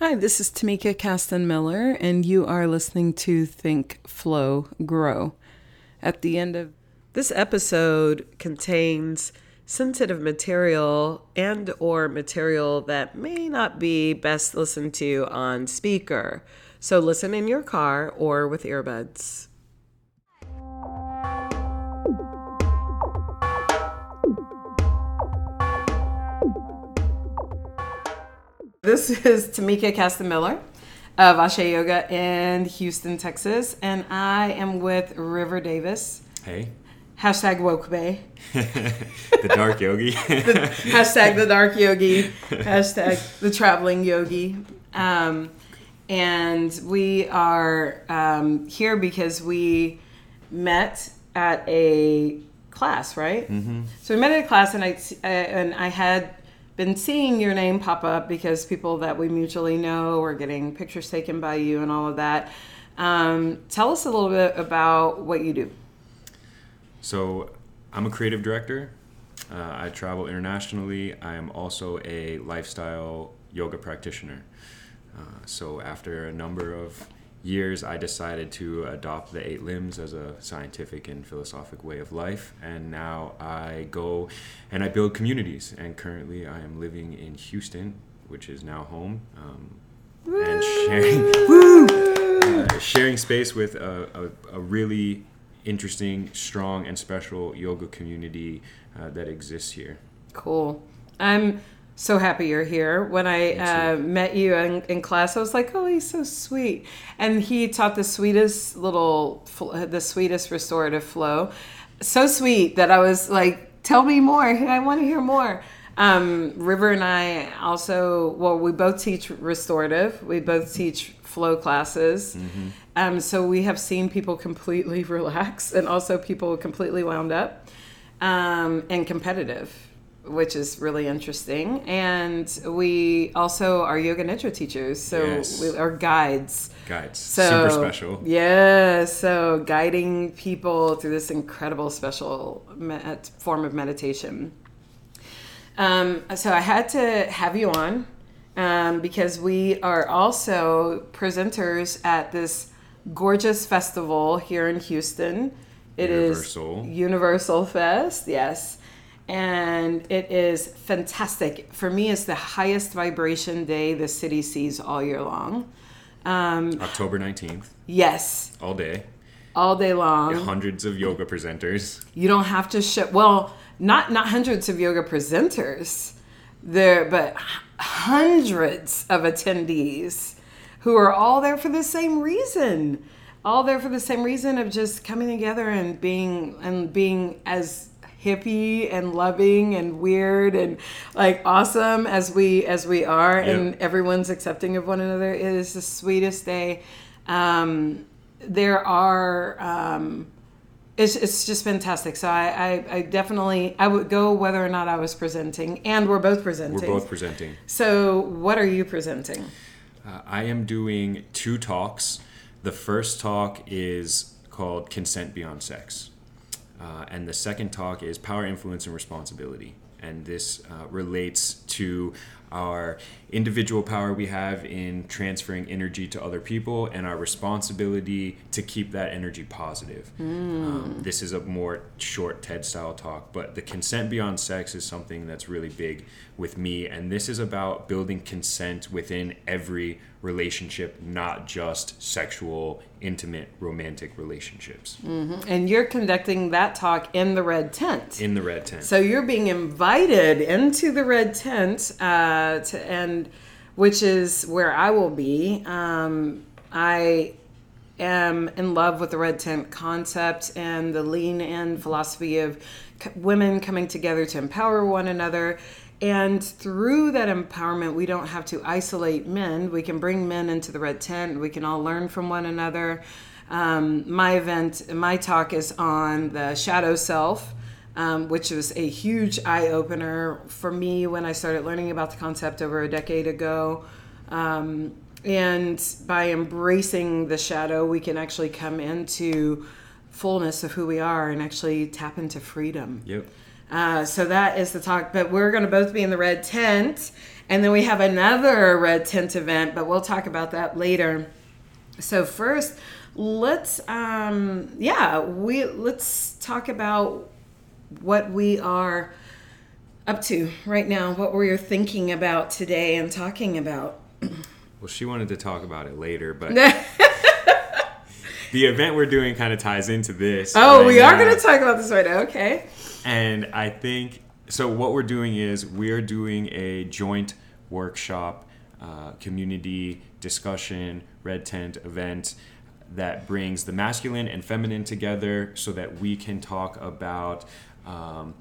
Hi, this is Tamika Caston Miller, and you are listening to Think, Flow, Grow. At the end of this episode contains sensitive material and or material that may not be best listened to on speaker. So listen in your car or with earbuds. This is Tamika Castamiller of Ashe Yoga in Houston, Texas, and I am with River Davis. Hey. Hashtag woke bay. the dark yogi. the, hashtag the dark yogi. Hashtag the traveling yogi. Um, and we are um, here because we met at a class, right? Mm-hmm. So we met at a class, and I and I had been seeing your name pop up because people that we mutually know are getting pictures taken by you and all of that. Um, tell us a little bit about what you do. So, I'm a creative director. Uh, I travel internationally. I am also a lifestyle yoga practitioner. Uh, so, after a number of years, I decided to adopt the eight limbs as a scientific and philosophic way of life. And now I go and I build communities. And currently, I am living in Houston, which is now home, um, and sharing, uh, sharing space with a, a, a, really interesting, strong, and special yoga community uh, that exists here. Cool. I'm so happy you're here. When I uh, met you in, in, class, I was like, "Oh, he's so sweet," and he taught the sweetest little, the sweetest restorative flow, so sweet that I was like, "Tell me more. I want to hear more." Um, River and I also, well, we both teach restorative. We both teach flow classes. Mm-hmm. Um, so we have seen people completely relax and also people completely wound up um, and competitive which is really interesting. And we also are yoga nidra teachers, so yes. we are guides. Guides, so, super special. Yeah, so guiding people through this incredible special form of meditation. Um, so I had to have you on um, because we are also presenters at this gorgeous festival here in Houston. It Universal. is Universal Fest, yes and it is fantastic. For me, it's the highest vibration day the city sees all year long. Um, October 19th. Yes. All day. All day long. Hundreds of yoga presenters. You don't have to show, well, not, not hundreds of yoga presenters, there, but hundreds of attendees who are all there for the same reason. All there for the same reason of just coming together and being and being as hippie and loving and weird and like awesome as we as we are. Yep. and everyone's accepting of one another. It is the sweetest day. Um, there are um, it's, it's just fantastic. So I, I, I definitely i would go whether or not i was presenting and we're both presenting. We're both presenting. So what are you presenting? Uh, i am doing two talks. The first talk is called consent beyond sex uh, and the second talk is Power, Influence, and Responsibility. And this uh, relates to our individual power we have in transferring energy to other people and our responsibility to keep that energy positive. Mm. Um, this is a more short TED style talk, but the consent beyond sex is something that's really big with me. And this is about building consent within every relationship, not just sexual, intimate, romantic relationships. Mm-hmm. And you're conducting that talk in the red tent. In the red tent. So you're being invited into the red tent, uh, to, and which is where I will be. Um, I am in love with the red tent concept and the lean in philosophy of women coming together to empower one another and through that empowerment, we don't have to isolate men. We can bring men into the red tent. We can all learn from one another. Um, my event, my talk is on the shadow self, um, which was a huge eye opener for me when I started learning about the concept over a decade ago. Um, and by embracing the shadow, we can actually come into fullness of who we are and actually tap into freedom. Yep. Uh, so that is the talk. But we're going to both be in the red tent. And then we have another red tent event, but we'll talk about that later. So first, let's um yeah, we let's talk about what we are up to right now, what we're thinking about today and talking about. Well, she wanted to talk about it later, but the event we're doing kind of ties into this. Oh, right we are going to talk about this right now. Okay. And I think so. What we're doing is we are doing a joint workshop, uh, community discussion, red tent event that brings the masculine and feminine together so that we can talk about. Um,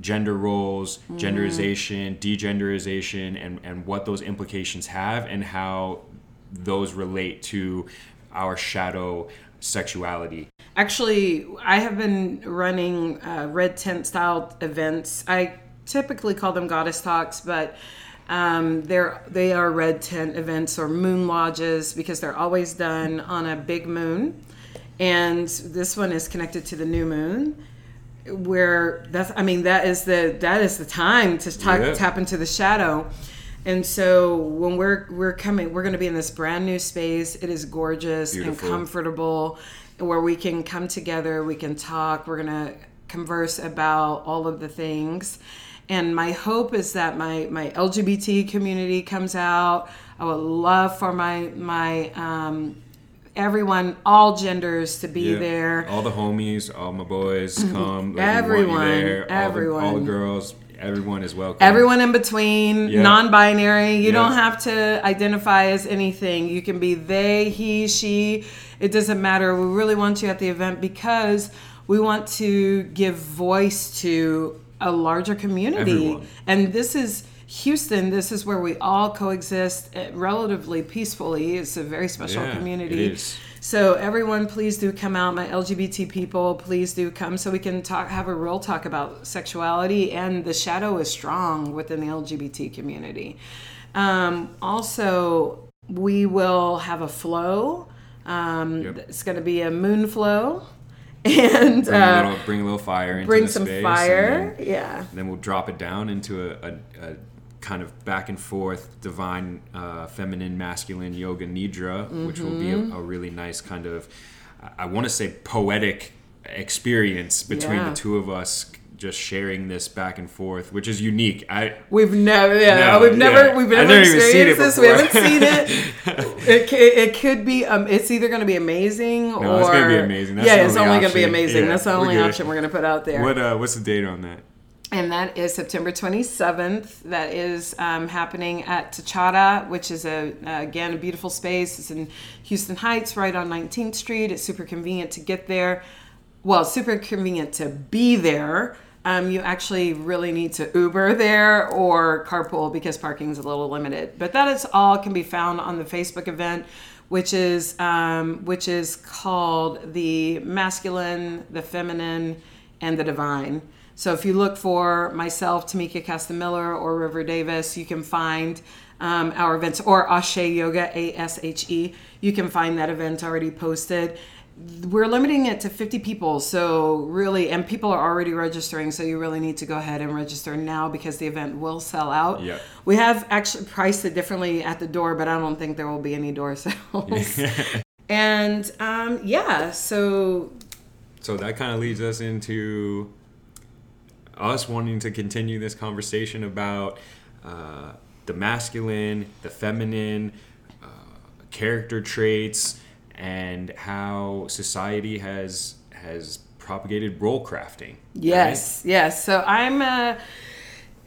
gender roles, genderization, degenderization, and, and what those implications have, and how those relate to our shadow sexuality. Actually, I have been running uh, red tent style events. I typically call them goddess talks, but um, they're they are red tent events or moon lodges because they're always done on a big moon, and this one is connected to the new moon. Where that's, I mean, that is the that is the time to talk, Yeah. tap into the shadow. And so when we're we're coming, we're going to be in this brand new space. It is gorgeous Beautiful. and comfortable, where we can come together, we can talk, we're going to converse about all of the things. And my hope is that my my LGBT community comes out. I would love for my my um, everyone, all genders, to be Yeah. there. All the homies, all my boys come. Like, want Everyone. All the, all the girls, everyone is welcome. Everyone in between, Yeah. non-binary. You Yeah. don't have to identify as anything. You can be they, he, she. It doesn't matter. We really want you at the event because we want to give voice to a larger community. Everyone. And this is Houston. This is where we all coexist relatively peacefully. It's a very special Yeah, community. it is. So everyone, please do come out. My LGBT people, please do come so we can talk, have a real talk about sexuality. And the shadow is strong within the LGBT community. Um, also, we will have a flow. Um, Yep. It's going to be a moon flow, and Bring, a uh, little, bring a little fire into bring the some space, and fire. then- Yeah. And then we'll drop it down into a, a, a kind of back and forth divine, uh, feminine, masculine yoga nidra, which will be Mm-hmm. a, a really nice kind of, I- want to say poetic experience between Yeah. the two of us just sharing this back and forth, which is unique. I We've never, yeah, No, we've never, yeah. we've never never even seen it experienced this. We haven't seen it. It, it could be, um, it's either going to be amazing or it's gonna be amazing. That's yeah, it's only going to be amazing. Yeah, That's the we're only option we're going to put out there. what uh, what's the date on that? And that is September 27th. That is um, happening at Tachada, which is a uh, again a beautiful space. It's in Houston Heights, right on 19th Street. It's super convenient to get there. Well, super convenient to be there. Um, you actually really need to Uber there or carpool because parking is a little limited. But that is all can be found on the Facebook event, which is um, which is called the masculine, the feminine, and the divine. So if you look for myself, Tamika Castamiller, or River Davis, you can find um, our events, or Ashe Yoga, A S H E. You can find that event already posted. We're limiting it to 50 people, so really, and people are already registering, so you really need to go ahead and register now because the event will sell out. Yep. We have actually priced it differently at the door, but I don't think there will be any door sales. and um, yeah, so So that kind of leads us into us wanting to continue this conversation about uh, the masculine, the feminine, uh, character traits, and how society has has propagated role crafting. Yes, yes. So I'm a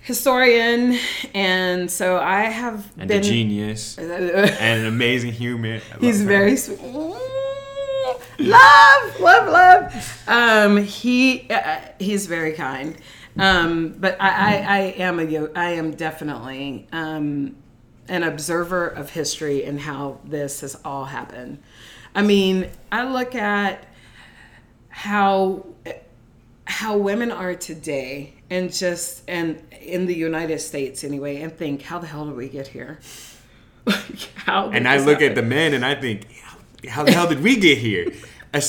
historian, and so I have And been. a genius and an amazing human. He's him. very sweet. Love, love, love. Um, he uh, he's very kind. Um, but I, I, I am a yo- I am definitely um, an observer of history and how this has all happened. I mean, I look at how how women are today and just and in the United States anyway and think how the hell did we get here? How And I look at the men and I think, how the hell did we get here?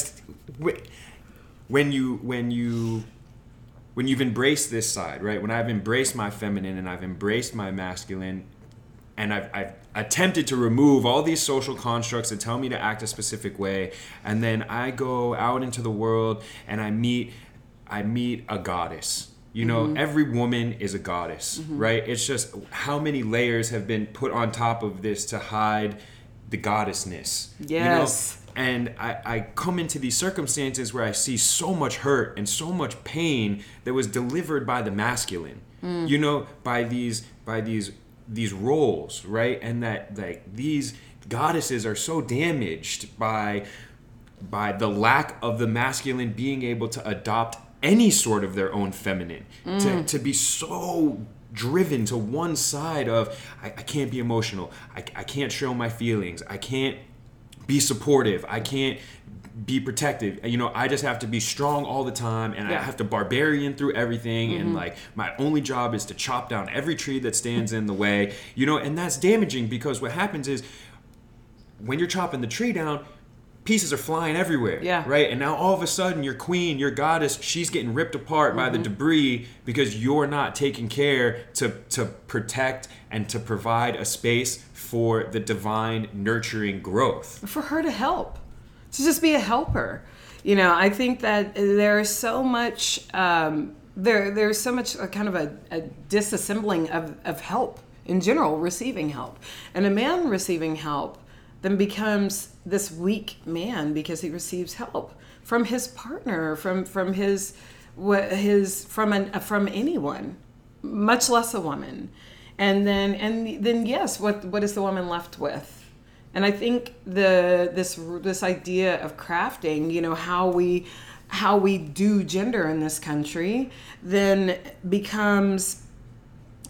When you when you when you've embraced this side, right? When I've embraced my feminine and I've embraced my masculine, and I've, I've attempted to remove all these social constructs that tell me to act a specific way, and then I go out into the world and I meet, I meet a goddess. You know, mm-hmm. every woman is a goddess, mm-hmm. right? It's just how many layers have been put on top of this to hide the goddessness. Yes. You know? And I, I come into these circumstances where I see so much hurt and so much pain that was delivered by the masculine. Mm. You know, by these by these these roles, right? And that like these goddesses are so damaged by by the lack of the masculine being able to adopt any sort of their own feminine mm. to, to be so driven to one side of I, I can't be emotional I, I can't show my feelings i can't be supportive. I can't be protective. You know, I just have to be strong all the time and yeah. I have to barbarian through everything mm-hmm. and like my only job is to chop down every tree that stands in the way. You know, and that's damaging because what happens is when you're chopping the tree down, pieces are flying everywhere. Yeah. Right? And now all of a sudden your queen, your goddess, she's getting ripped apart mm-hmm. by the mm-hmm. debris because you're not taking care to to protect and to provide a space for the divine nurturing growth. For her to help. To just be a helper. You know, I think that there's so much um, there there's so much a kind of a, a disassembling of, of help in general, receiving help. And a man receiving help then becomes this weak man because he receives help from his partner, from from his what his from an from anyone, much less a woman. And then and then yes, what what is the woman left with? And I think the this this idea of crafting, you know, how we how we do gender in this country then becomes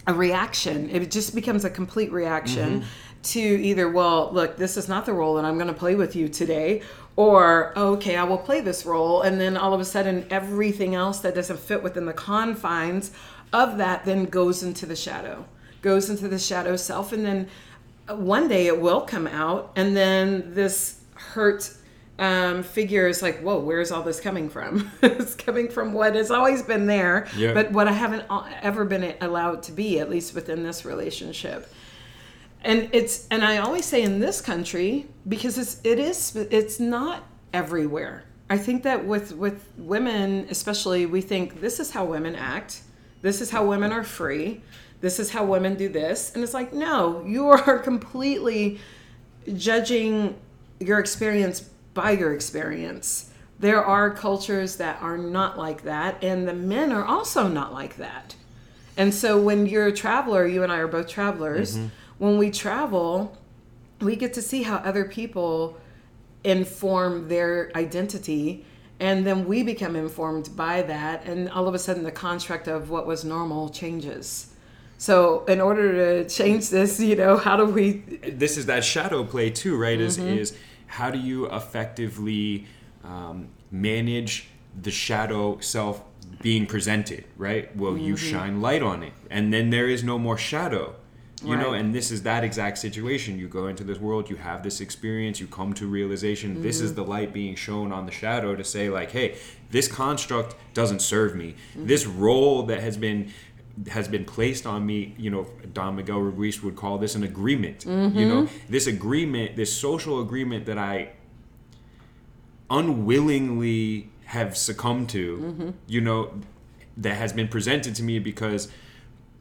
a reaction. It just becomes a complete reaction. Mm-hmm to either, well, look, this is not the role that I'm going to play with you today, or, okay, I will play this role. And then all of a sudden, everything else that doesn't fit within the confines of that then goes into the shadow, goes into the shadow self. And then one day it will come out. And then this hurt um, figure is like, whoa, where's all this coming from? it's coming from what has always been there, yeah. but what I haven't ever been allowed to be, at least within this relationship and it's and i always say in this country because it's it is it's not everywhere i think that with with women especially we think this is how women act this is how women are free this is how women do this. And it's like no you are completely judging your experience by your experience. There are cultures that are not like that and the men are also not like that. And so when you're a traveler you and i are both travelers mm-hmm. when we travel, we get to see how other people inform their identity and then we become informed by that and all of a sudden the construct of what was normal changes so in order to change this you know how do we this is that shadow play too right mm-hmm. is is how do you effectively um, manage the shadow self being presented right well mm-hmm. you shine light on it and then there is no more shadow you right. know and this is that exact situation you go into this world you have this experience you come to realization mm-hmm. this is mm-hmm. the light being shown on the shadow to say like hey this construct doesn't serve me mm-hmm. this role that has been has been placed on me you know don miguel ruiz would call this an agreement mm-hmm. you know this agreement this social agreement that i unwillingly have succumbed to mm-hmm. you know that has been presented to me because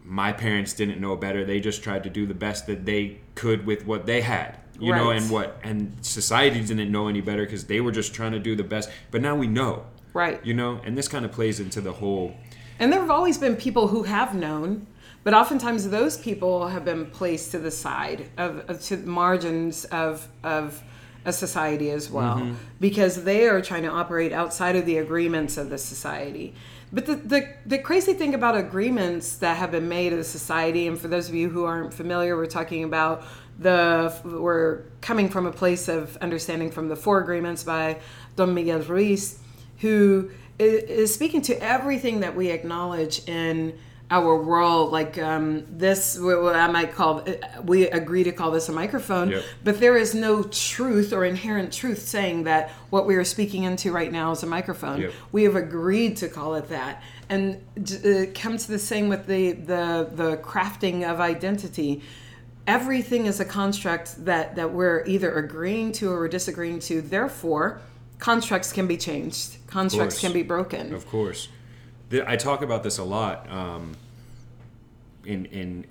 my parents didn't know better. They just tried to do the best that they could with what they had, you right. know, and what and society didn't know any better because they were just trying to do the best. But now we know, right? You know, and this kind of plays into the whole. And there have always been people who have known, but oftentimes those people have been placed to the side of, of to the margins of of a society as well mm-hmm. because they are trying to operate outside of the agreements of the society but the, the, the crazy thing about agreements that have been made in the society, and for those of you who aren't familiar, we're talking about the we're coming from a place of understanding from the four agreements by Don Miguel Ruiz, who is speaking to everything that we acknowledge in our world like um, this what i might call we agree to call this a microphone Yep. but there is no truth or inherent truth saying that what we are speaking into right now is a microphone Yep. we have agreed to call it that and it comes to the same with the the the crafting of identity everything is a construct that that we're either agreeing to or we're disagreeing to therefore constructs can be changed. Constructs can be broken. Of course, I talk about this a lot. Um, in in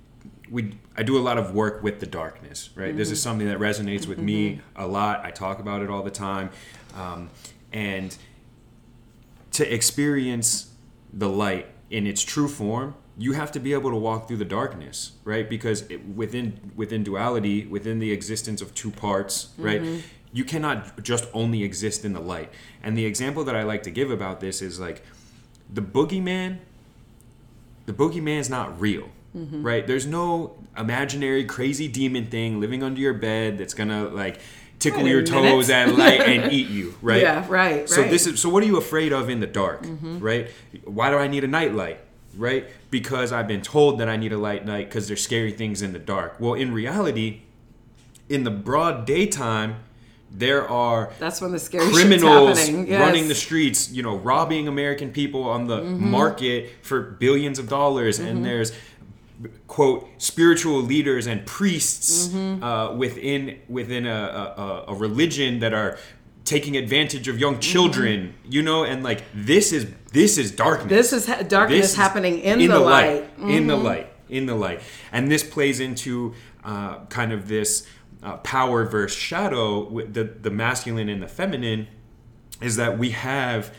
we, I do a lot of work with the darkness. Right, this is something that resonates with me a lot. I talk about it all the time, um, and to experience the light in its true form you have to be able to walk through the darkness right? Because it, within within duality within the existence of two parts right you cannot just only exist in the light. And the example that i like to give about this is like the boogeyman the boogeyman's not real right? There's no imaginary crazy demon thing living under your bed that's gonna like tickle your toes at night and eat you right? Yeah, right, so right. this is so what are you afraid of in the dark right? Why do i need a night light right? Because i've been told that i need a light night because there's scary things in the dark. Well in reality in the broad daytime there are that's when the scary criminals happening yes. running the streets, you know, robbing American people on the Mm-hmm. market for billions of dollars, and there's quote spiritual leaders and priests Mm-hmm. uh, within within a, a, a religion that are taking advantage of young children you know and like this is this is darkness Mm-hmm. This is ha- darkness This happening in the light. Mm-hmm. in the light in the light and this plays into uh, kind of this uh, power versus shadow, the, the masculine and the feminine is that we have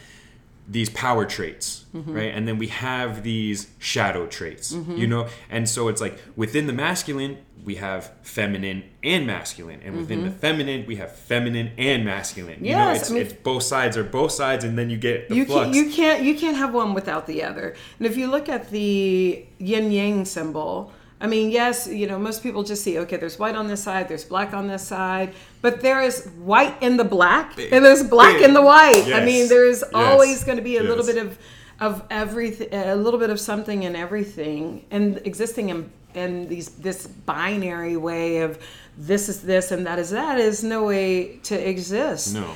these power traits Mm-hmm. right and then we have these shadow traits you know and so it's like within the masculine we have feminine and masculine and within the feminine we have feminine and masculine you know Mm-hmm. Yes, it's, I mean- it's both sides are both sides and then you get the you flux can't you can't you can't have one without the other. And if you look at the yin yang symbol, I mean, yes, you know, most people just see okay, there's white on this side, there's black on this side, but there is white in the black and there's black Big. in the white. I mean, there's Yes. always going to be a little bit of of everything, a little bit of something in everything, and existing in in these this binary way of this is this and that is that is no way to exist no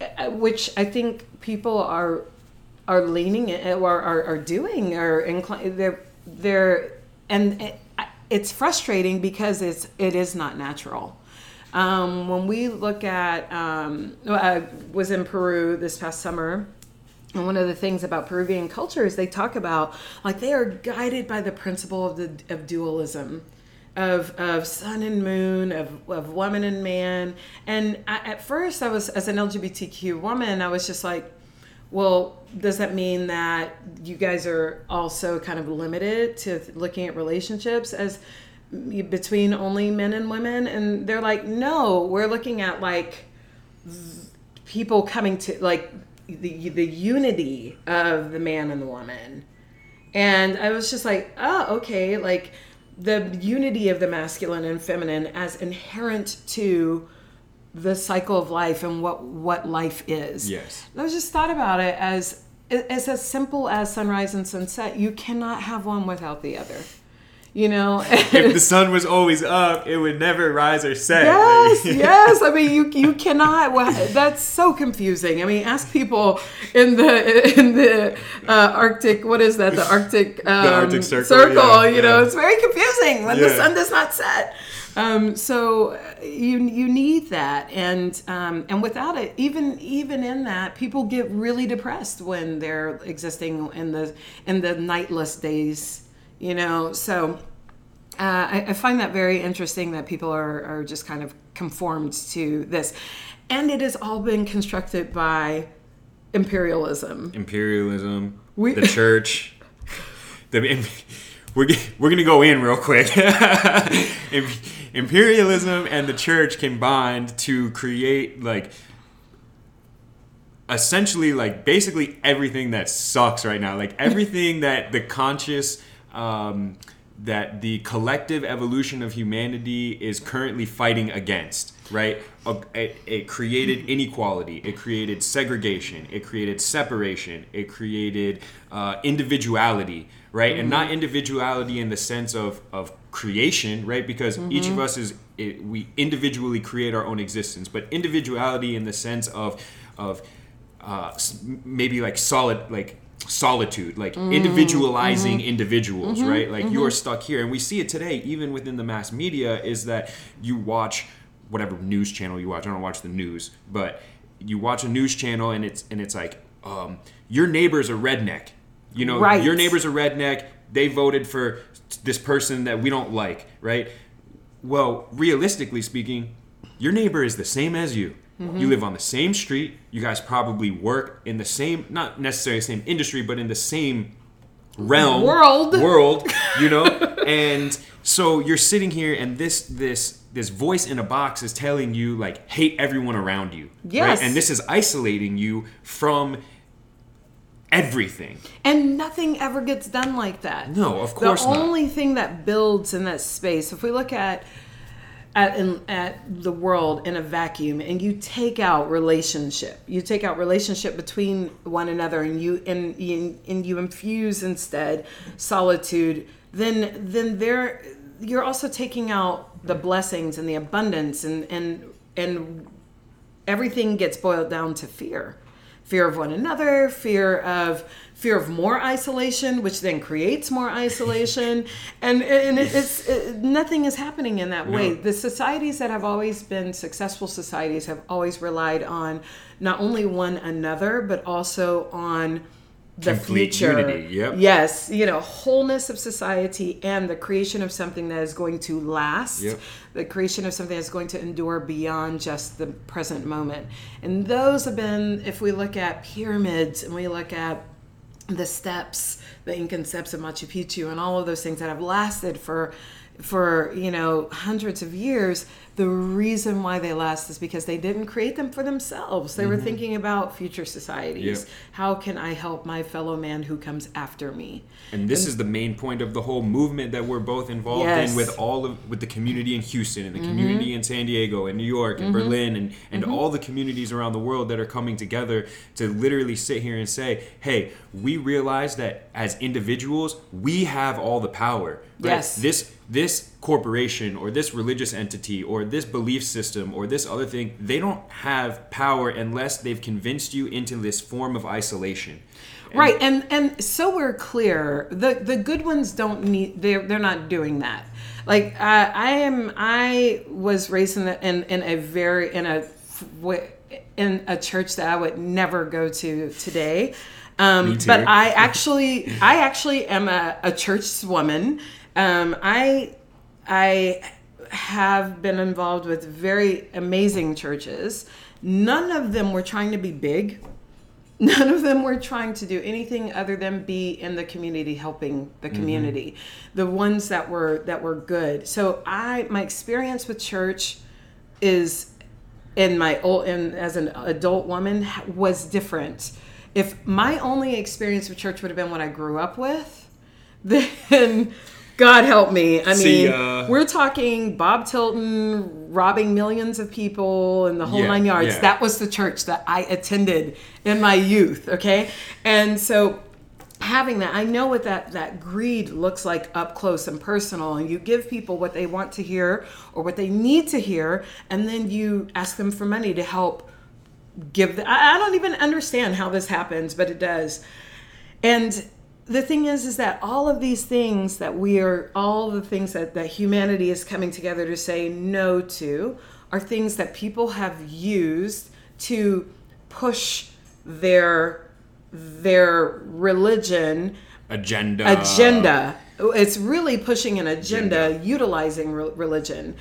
uh, which I think people are are leaning or are, are doing or inclined they're they're and it's frustrating because it's it is not natural. Um, when we look at um, I was in Peru this past summer. And one of the things about Peruvian culture is they talk about like they are guided by the principle of the of dualism of, of sun and moon, of, of woman and man. And I, at first, I was, as an LGBTQ woman, I was just like, well, does that mean that you guys are also kind of limited to looking at relationships as between only men and women? And they're like, no, we're looking at like people coming to like the the unity of the man and the woman and i was just like oh okay like the unity of the masculine and feminine as inherent to the cycle of life and what what life is Yes. And i was just thought about it as it's as simple as sunrise and sunset you cannot have one without the other you know if the sun was always up it would never rise or set Yes, yes. I mean, you you cannot. Well, that's so confusing. I mean, ask people in the in the uh, Arctic. What is that? The Arctic um, Arctic Circle, yeah, you know, it's very confusing when the sun does not set. Um, so uh, you you need that, and um, and without it, even even in that, people get really depressed when they're existing in the in the nightless days. You know, so. Uh, I, I find that very interesting that people are, are just kind of conformed to this. And it has all been constructed by imperialism. imperialism, We- the church. The, we're, we're going to go in real quick. Im- imperialism and the church combined to create like essentially like basically everything that sucks right now. Like everything that the conscious um, that the collective evolution of humanity is currently fighting against right? It, it created inequality. It created segregation. It created separation. It created uh, individuality right? Mm-hmm. and not individuality in the sense of of creation right? Because mm-hmm. each of us is it, we individually create our own existence. But individuality in the sense of of uh, maybe like solid like solitude like mm, individualizing mm-hmm. individuals mm-hmm, right? Like mm-hmm. you are stuck here. And we see it today even within the mass media is that you watch whatever news channel you watch. I don't watch the news but you watch a news channel and it's and it's like um, your neighbor's a redneck. You know right. your neighbor's a redneck. They voted for this person that we don't like right well realistically speaking your neighbor is the same as you Mm-hmm. You live on the same street. You guys probably work in the same, not necessarily the same industry, but in the same realm, world, world. You know, and so you're sitting here, and this this this voice in a box is telling you like hate everyone around you. Yes, right? and this is isolating you from everything. And nothing ever gets done like that. No, of course the not. The only thing that builds in that space, if we look at at, in, at the world in a vacuum and you take out relationship you take out relationship between one another and you and, and you infuse instead solitude then then there you're also taking out the blessings and the abundance and and and everything gets boiled down to fear fear of one another fear of fear of more isolation, which then creates more isolation, and and it's it, nothing is happening in that way. No. The societies that have always been successful societies have always relied on not only one another but also on the Complete future. Unity, yep. Yes, you know, wholeness of society and the creation of something that is going to last. Yep. The creation of something that's going to endure beyond just the present moment. And those have been, if we look at pyramids and we look at the steps, the Incan steps of Machu Picchu, and all of those things that have lasted for for you know hundreds of years the reason why they last is because they didn't create them for themselves they mm-hmm. were thinking about future societies yep. how can i help my fellow man who comes after me and this and, is the main point of the whole movement that we're both involved yes. in with all of with the community in houston and the mm-hmm. community in san diego and new york and mm-hmm. berlin and and mm-hmm. all the communities around the world that are coming together to literally sit here and say hey we realize that as individuals we have all the power right? yes this this corporation or this religious entity or this belief system or this other thing, they don't have power unless they've convinced you into this form of isolation. And right, and and so we're clear. The the good ones don't need. They're they're not doing that. Like uh, I am. I was raised in, the, in in a very in a in a church that I would never go to today. Um, but I actually I actually am a, a church woman. Um, I I have been involved with very amazing churches. None of them were trying to be big. None of them were trying to do anything other than be in the community, helping the mm-hmm. community. Mm-hmm. The ones that were that were good. So I, my experience with church is in my old and as an adult woman was different. If my only experience with church would have been what I grew up with, then God help me. I See, mean, uh, we're talking Bob Tilton robbing millions of people and the whole yeah, nine yards. Yeah. That was the church that I attended in my youth. Okay. And so having that, I know what that, that greed looks like up close and personal. And you give people what they want to hear or what they need to hear. And then you ask them for money to help give. The, I, I don't even understand how this happens, but it does. And the thing is is that all of these things that we are all the things that, that humanity is coming together to say no to are things that people have used to push their their religion agenda. agenda. It's really pushing an agenda, agenda. utilizing re- religion.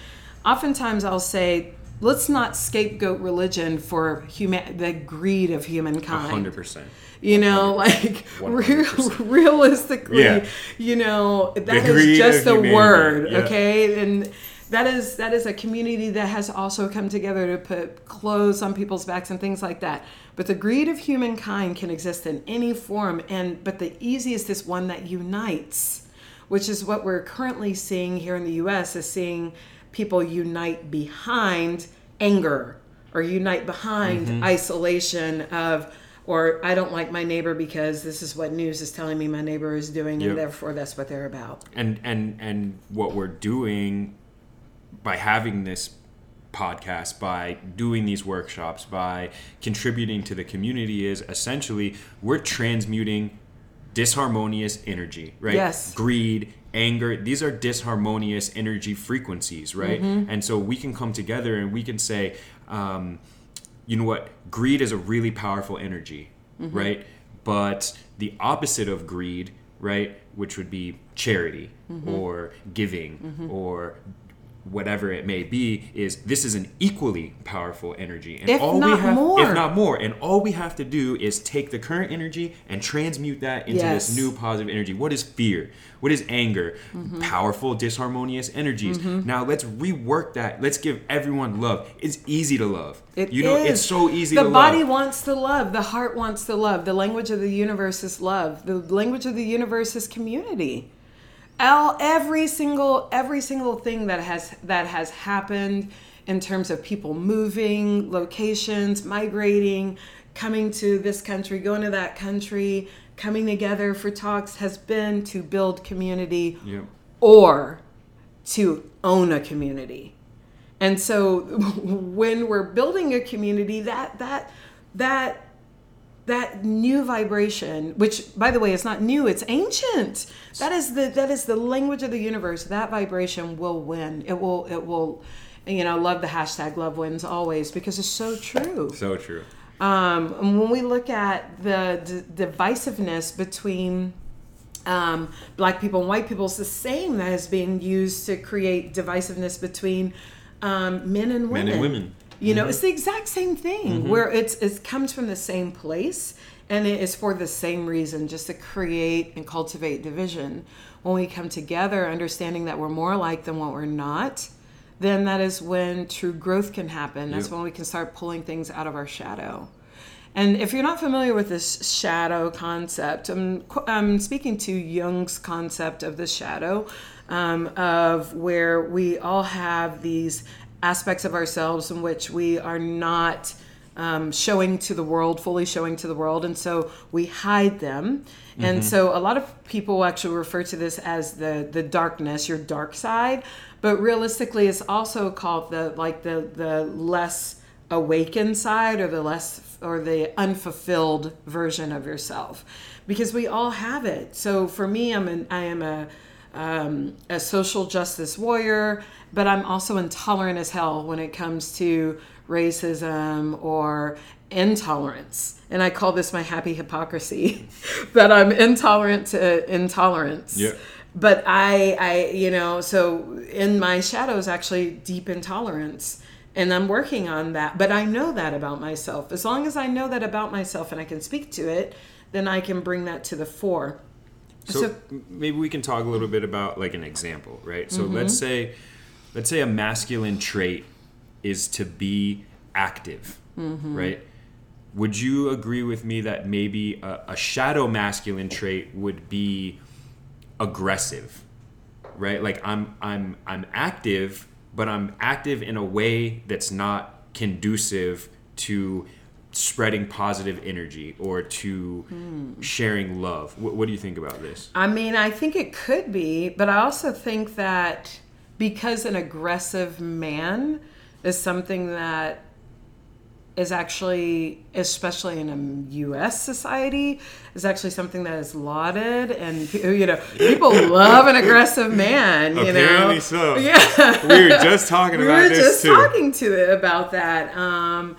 Oftentimes i'll say let's not scapegoat religion for human the greed of humankind. 100% you know like real, realistically yeah. you know that is just a word yeah. okay and that is that is a community that has also come together to put clothes on people's backs and things like that but the greed of humankind can exist in any form and but the easiest is one that unites which is what we're currently seeing here in the US is seeing people unite behind anger or unite behind Mm-hmm. isolation of or I don't like my neighbor because this is what news is telling me my neighbor is doing Yep. and therefore that's what they're about. and and and what we're doing by having this podcast by doing these workshops by contributing to the community is essentially we're transmuting disharmonious energy right Yes. greed anger these are disharmonious energy frequencies right and so we can come together and we can say um, you know what? Greed is a really powerful energy mm-hmm. right? But the opposite of greed right which would be charity mm-hmm. or giving mm-hmm. or whatever it may be is this is an equally powerful energy. And If all not we have more. if not more and all we have to do is take the current energy and transmute that into Yes. this new positive energy. What is fear? What is anger? Mm-hmm. powerful disharmonious energies. Now let's rework that. Let's give everyone love. It's easy to love. It you know is. it's so easy the body love. wants to love. The heart wants to love. The language of the universe is love. The language of the universe is community All, every single every single thing that has that has happened in terms of people moving locations migrating coming to this country going to that country coming together for talks has been to build community Yep. or to own a community. And so when we're building a community, that that that that new vibration, which by the way is not new, it's ancient. That is the that is the language of the universe. That vibration will win. It will it will you know, love the hashtag love wins always because it's so true. so true Um, and when we look at the d- divisiveness between um, black people and white people, it's the same that is being used to create divisiveness between um, men and women. Men and women. You know, it's the exact same thing where it's it comes from the same place and it is for the same reason, just to create and cultivate division. When we come together, understanding that we're more alike than what we're not, then that is when true growth can happen. That's Yep. when we can start pulling things out of our shadow. And if you're not familiar with this shadow concept, I'm, I'm speaking to Jung's concept of the shadow, um, of where we all have these aspects of ourselves in which we are not um, showing to the world, fully showing to the world, and so we hide them. And so a lot of people actually refer to this as the the darkness, your dark side, but realistically, it's also called the like the the less awakened side or the less or the unfulfilled version of yourself because we all have it so for me i'm an i am a um, a social justice warrior but i'm also intolerant as hell when it comes to racism or intolerance and i call this my happy hypocrisy that i'm intolerant to intolerance Yeah. but I, I, you know, so in my shadows, actually deep intolerance, and I'm working on that. But I know that about myself. As long as I know that about myself and I can speak to it, then I can bring that to the fore. So, So- maybe we can talk a little bit about like an example, right? So Mm-hmm. let's say let's say a masculine trait is to be active, Mm-hmm. right? Would you agree with me that maybe a, a shadow masculine trait would be aggressive, right? Like I'm I'm I'm active, but I'm active in a way that's not conducive to spreading positive energy or to Hmm. sharing love. What, what do you think about this? I mean, I think it could be, but I also think that because an aggressive man is something that is actually, especially in a U.S. society, is actually something that is lauded, and you know, people love an aggressive man. You Apparently know, so. Yeah, We were just talking we about were this just too. talking to it about that. Um,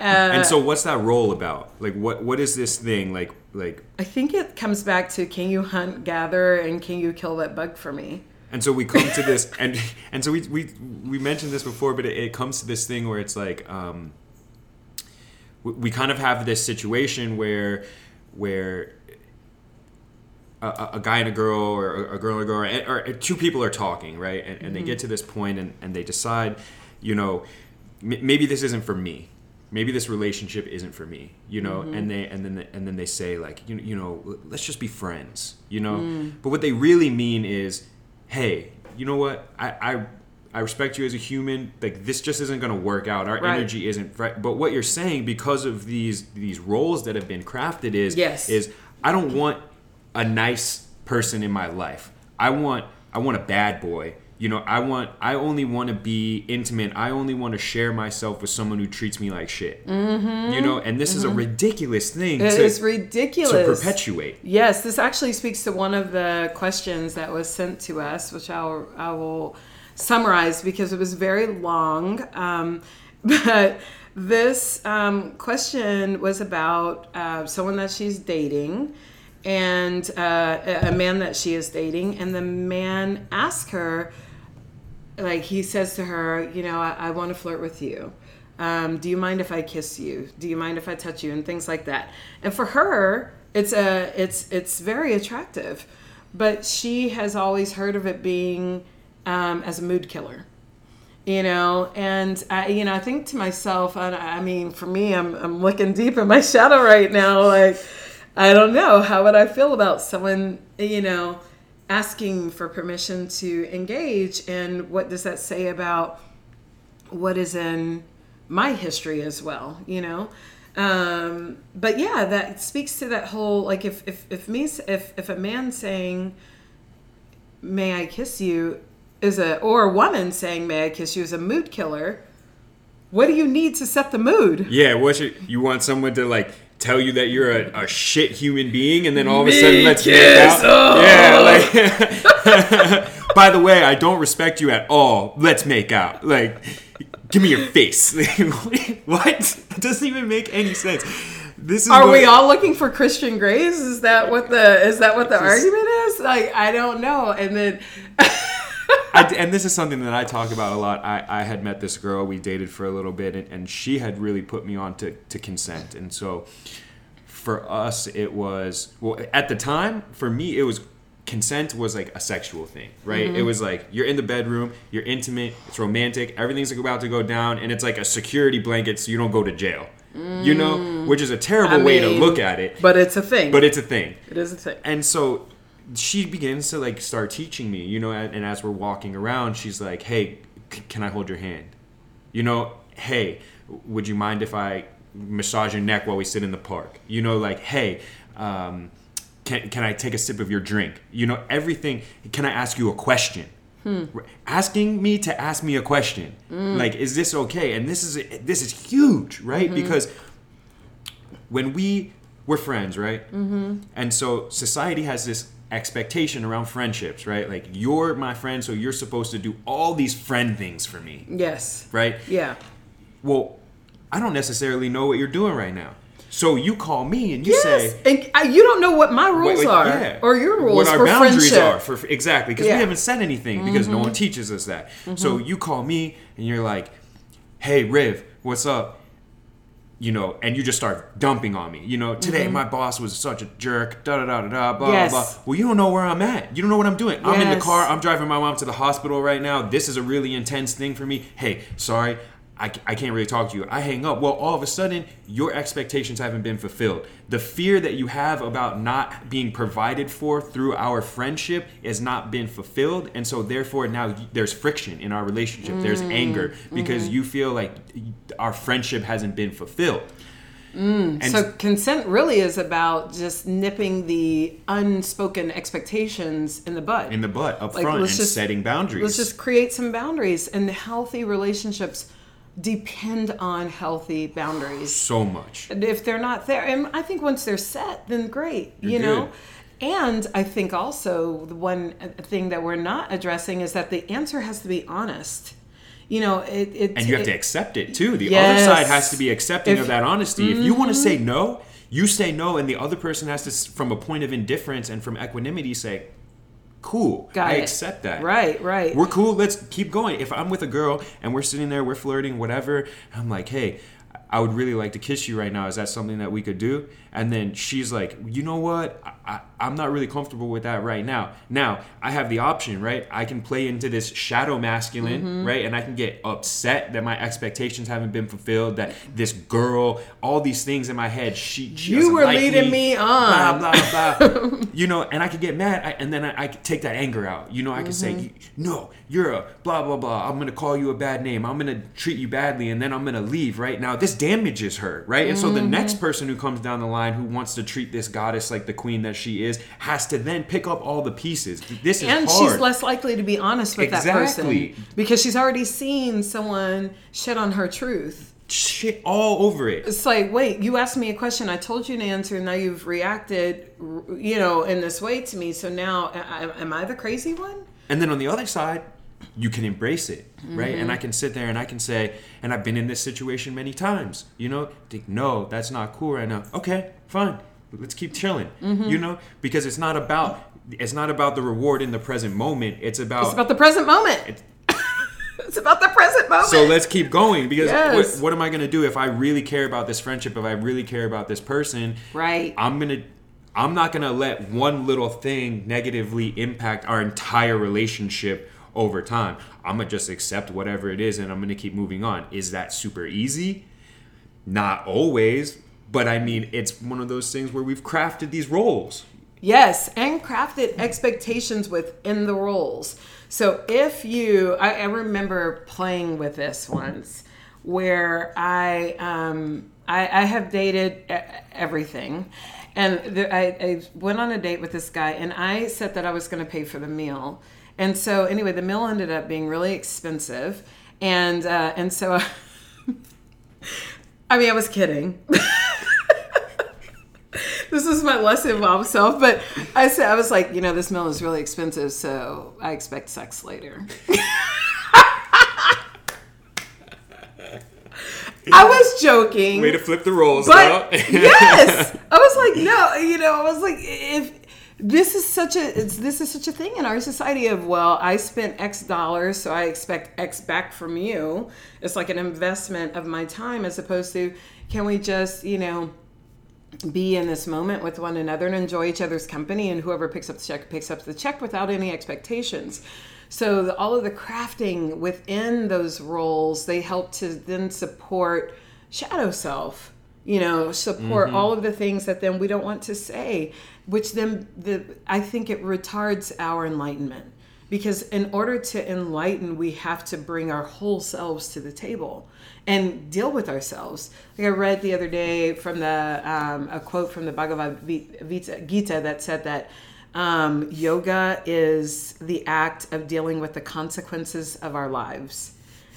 uh, and so, what's that role about? Like, what what is this thing? Like, like, I think it comes back to can you hunt, gather, and can you kill that bug for me? and so we come to this, and and so we we we mentioned this before, but it, it comes to this thing where it's like, um, we, we kind of have this situation where where a- a, guy and a girl or a girl and a girl and- or two people are talking right and, and they get to this point and, and they decide you know m- maybe this isn't for me maybe this relationship isn't for me you know and mm-hmm. they and then they, and then they say like you, you know let's just be friends you know mm. but what they really mean is hey you know what i i I respect you as a human. Like this just isn't going to work out. Our Right. energy isn't right. But what you're saying, because of these these roles that have been crafted, is Yes. is I don't want a nice person in my life. I want I want a bad boy. You know, I want I only want to be intimate. I only want to share myself with someone who treats me like shit. Mm-hmm. You know, and this is a ridiculous thing It to, is to ridiculous. perpetuate. Yes, this actually speaks to one of the questions that was sent to us, which I'll, I will summarize because it was very long. Um, but this um, question was about uh, someone that she's dating and uh, a man that she is dating. And the man asked her, like, he says to her, You know, I, I want to flirt with you. Um, do you mind if I kiss you? Do you mind if I touch you? And things like that. And for her, it's a it's it's very attractive, but she has always heard of it being um, as a mood killer you know and i you know i think to myself i, I mean for me I'm, I'm looking deep in my shadow right now like i don't know how would i feel about someone you know asking for permission to engage and what does that say about what is in my history as well you know? Um but yeah that speaks to that whole like if if if me if if a man saying may i kiss you? is a or a woman saying may i kiss you? is a mood killer what do you need to set the mood? Yeah, what you, you want someone to like tell you that you're a, a shit human being, and then all of a Me sudden let's make out. oh. Yeah, like. by the way, I don't respect you at all. Let's make out. Like, give me your face. what? It doesn't even make any sense. This is are what- we all looking for Christian Grey's is that what the is that what the argument is like i don't know and then I, and this is something that I talk about a lot. I, I had met this girl, we dated for a little bit, and, and she had really put me on to, to consent. And so for us, it was, well, at the time, for me, it was consent was like a sexual thing, right? Mm-hmm. It was like you're in the bedroom, you're intimate, it's romantic, everything's about to go down, and it's like a security blanket so you don't go to jail. You know, which is a terrible Mm. I way to look at it, but it's a thing but it's a thing it is a thing and so she begins to like start teaching me you know and and as we're walking around she's like hey c- can i hold your hand? You know hey would you mind if i massage your neck while we sit in the park? You know like hey um, can, can i take a sip of your drink? You know everything can i ask you a question? Asking me to ask me a question. Like is this okay? And this is this is huge right? Because when we we're friends, right? Mm-hmm. And so society has this expectation around friendships, right? Like you're my friend, so you're supposed to do all these friend things for me, yes right? yeah Well, I don't necessarily know what you're doing right now. So you call me and you yes say, and uh, you don't know what my rules Wait, wait, are yeah. or your rules what our for boundaries friendship are for exactly because Yeah. Mm-hmm. we haven't said anything because no one teaches us that. So you call me and you're like, "Hey, Riv, what's up?" You know, and you just start dumping on me. You know, today my boss was such a jerk. Da da da da da. Blah Mm-hmm. Yes. blah blah. Well, you don't know where I'm at. You don't know what I'm doing. I'm in the car. I'm driving my mom to the hospital right now. This is a really intense thing for me. Hey, sorry. I, I can't really talk to you. I hang up. Well, all of a sudden, your expectations haven't been fulfilled. The fear that you have about not being provided for through our friendship has not been fulfilled. And so, therefore, now there's friction in our relationship. There's mm, anger mm-hmm. because you feel like our friendship hasn't been fulfilled. Mm, and so consent really is about just nipping the unspoken expectations in the bud in the butt up Like, front and just- setting boundaries. let's just create some boundaries and healthy relationships depend on healthy boundaries so much. And if they're not there and i think once they're set then great you You're know good. and i think also the one thing that we're not addressing is that the answer has to be honest you know it, it and you have it- to accept it too. The Yes. other side has to be accepting If- Mm-hmm. of that honesty. If you want to say no, you say no, and the other person has to, from a point of indifference and from equanimity, say, "Cool, Got I it. accept that." right right We're cool. Let's keep going. If I'm with a girl and we're sitting there, we're flirting, whatever. I'm like, hey. I would really like to kiss you right now. Is that something that we could do? And then she's like, you know what? I, am not really comfortable with that right now. Now, I have the option, right? I can play into this shadow masculine, mm-hmm. right? And I can get upset that my expectations haven't been fulfilled, that this girl, all these things in my head, she, she You were like leading me, me on. Blah, blah, blah. you know, and I could get mad, I, and then I, I could take that anger out. You know, I could mm-hmm. say, no, you're a blah, blah, blah. I'm going to call you a bad name. I'm going to treat you badly, and then I'm going to leave, right? Now, this damages her, right? And so the mm-hmm. next person who comes down the line who wants to treat this goddess like the queen that she is has to then pick up all the pieces. This is and hard. she's less likely to be honest with exactly. that person because she's already seen someone shit on her truth. Shit all over it. It's like, wait, you asked me a question, I told you an answer, and now you've reacted, you know, in this way to me. So now, am I the crazy one? And then on the other side, you can embrace it, right? Mm-hmm. And I can sit there and I can say, and I've been in this situation many times, you know, think, no, that's not cool right now. Okay, fine. Let's keep chilling, mm-hmm. you know, because it's not about it's not about the reward in the present moment. It's about it's about the present moment. It's, it's about the present moment. So let's keep going because yes. what, what am I going to do if I really care about this friendship? If I really care about this person, right? I'm gonna I'm not gonna let one little thing negatively impact our entire relationship over time. I'm gonna just accept whatever it is and I'm gonna keep moving on. Is that super easy? Not always, but I mean, it's one of those things where we've crafted these roles. Yes, and crafted expectations within the roles. So if you, I, I remember playing with this once where I, um, I, I have dated everything. And I, I went on a date with this guy, and I said that I was going to pay for the meal and so anyway, the mill ended up being really expensive, and uh, and so I mean I was kidding. this is my less involved self, but I said I was like, you know, this mill is really expensive, so I expect sex later. I was joking. Way to flip the roles, but yes, I was like, no, you know, I was like, if this is such a this is such a thing in our society of well i spent x dollars so i expect x back from you. It's like an investment of my time as opposed to can we just you know be in this moment with one another and enjoy each other's company and whoever picks up the check picks up the check without any expectations. So the, all of the crafting within those roles they help to then support shadow self you know support mm-hmm. all of the things that then we don't want to say which then the I think it retards our enlightenment. Because in order to enlighten we have to bring our whole selves to the table and deal with ourselves. Like i read the other day from the um, a quote from the bhagavad gita that said that um, yoga is the act of dealing with the consequences of our lives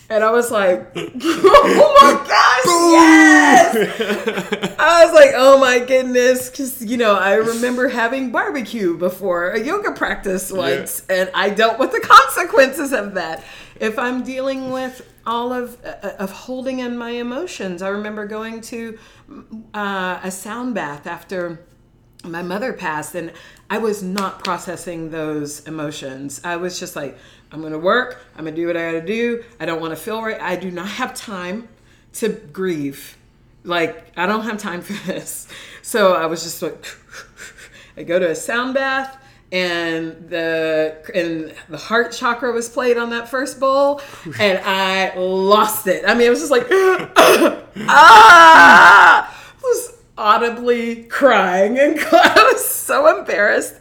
and I was like, oh my gosh, yes! I was like, oh my goodness. Because, you know, I remember having barbecue before a yoga practice once, yeah. and I dealt with the consequences of that. If I'm dealing with all of, uh, of holding in my emotions, I remember going to uh, a sound bath after my mother passed, and I was not processing those emotions. I was just like, I'm going to work. I'm going to do what I got to do. I don't want to feel right. I do not have time to grieve. Like, I don't have time for this. So I was just like, I go to a sound bath and the and the heart chakra was played on that first bowl and I lost it. I mean, it was just like ah, I was audibly crying and I was so embarrassed.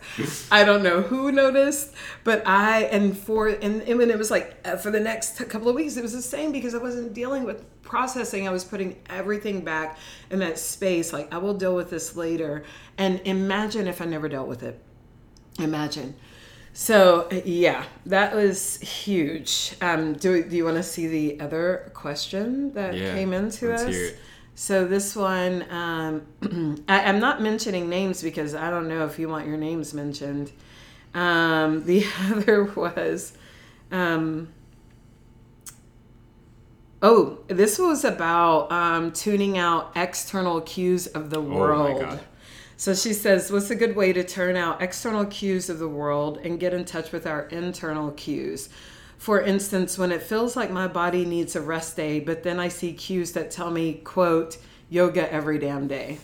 I don't know who noticed, but I and for and, and when it was like uh, for the next couple of weeks, it was the same because I wasn't dealing with processing. I was putting everything back in that space. Like I will deal with this later. And imagine if I never dealt with it. Imagine. So yeah, that was huge. Um, do do you want to see the other question that yeah, came into us? So this one, um, I, am not mentioning names because I don't know if you want your names mentioned. Um, the other was, um, oh, this was about um, tuning out external cues of the world. Oh so she says, What's a good way to turn out external cues of the world and get in touch with our internal cues? For instance, when it feels like my body needs a rest day, but then I see cues that tell me, quote, yoga every damn day.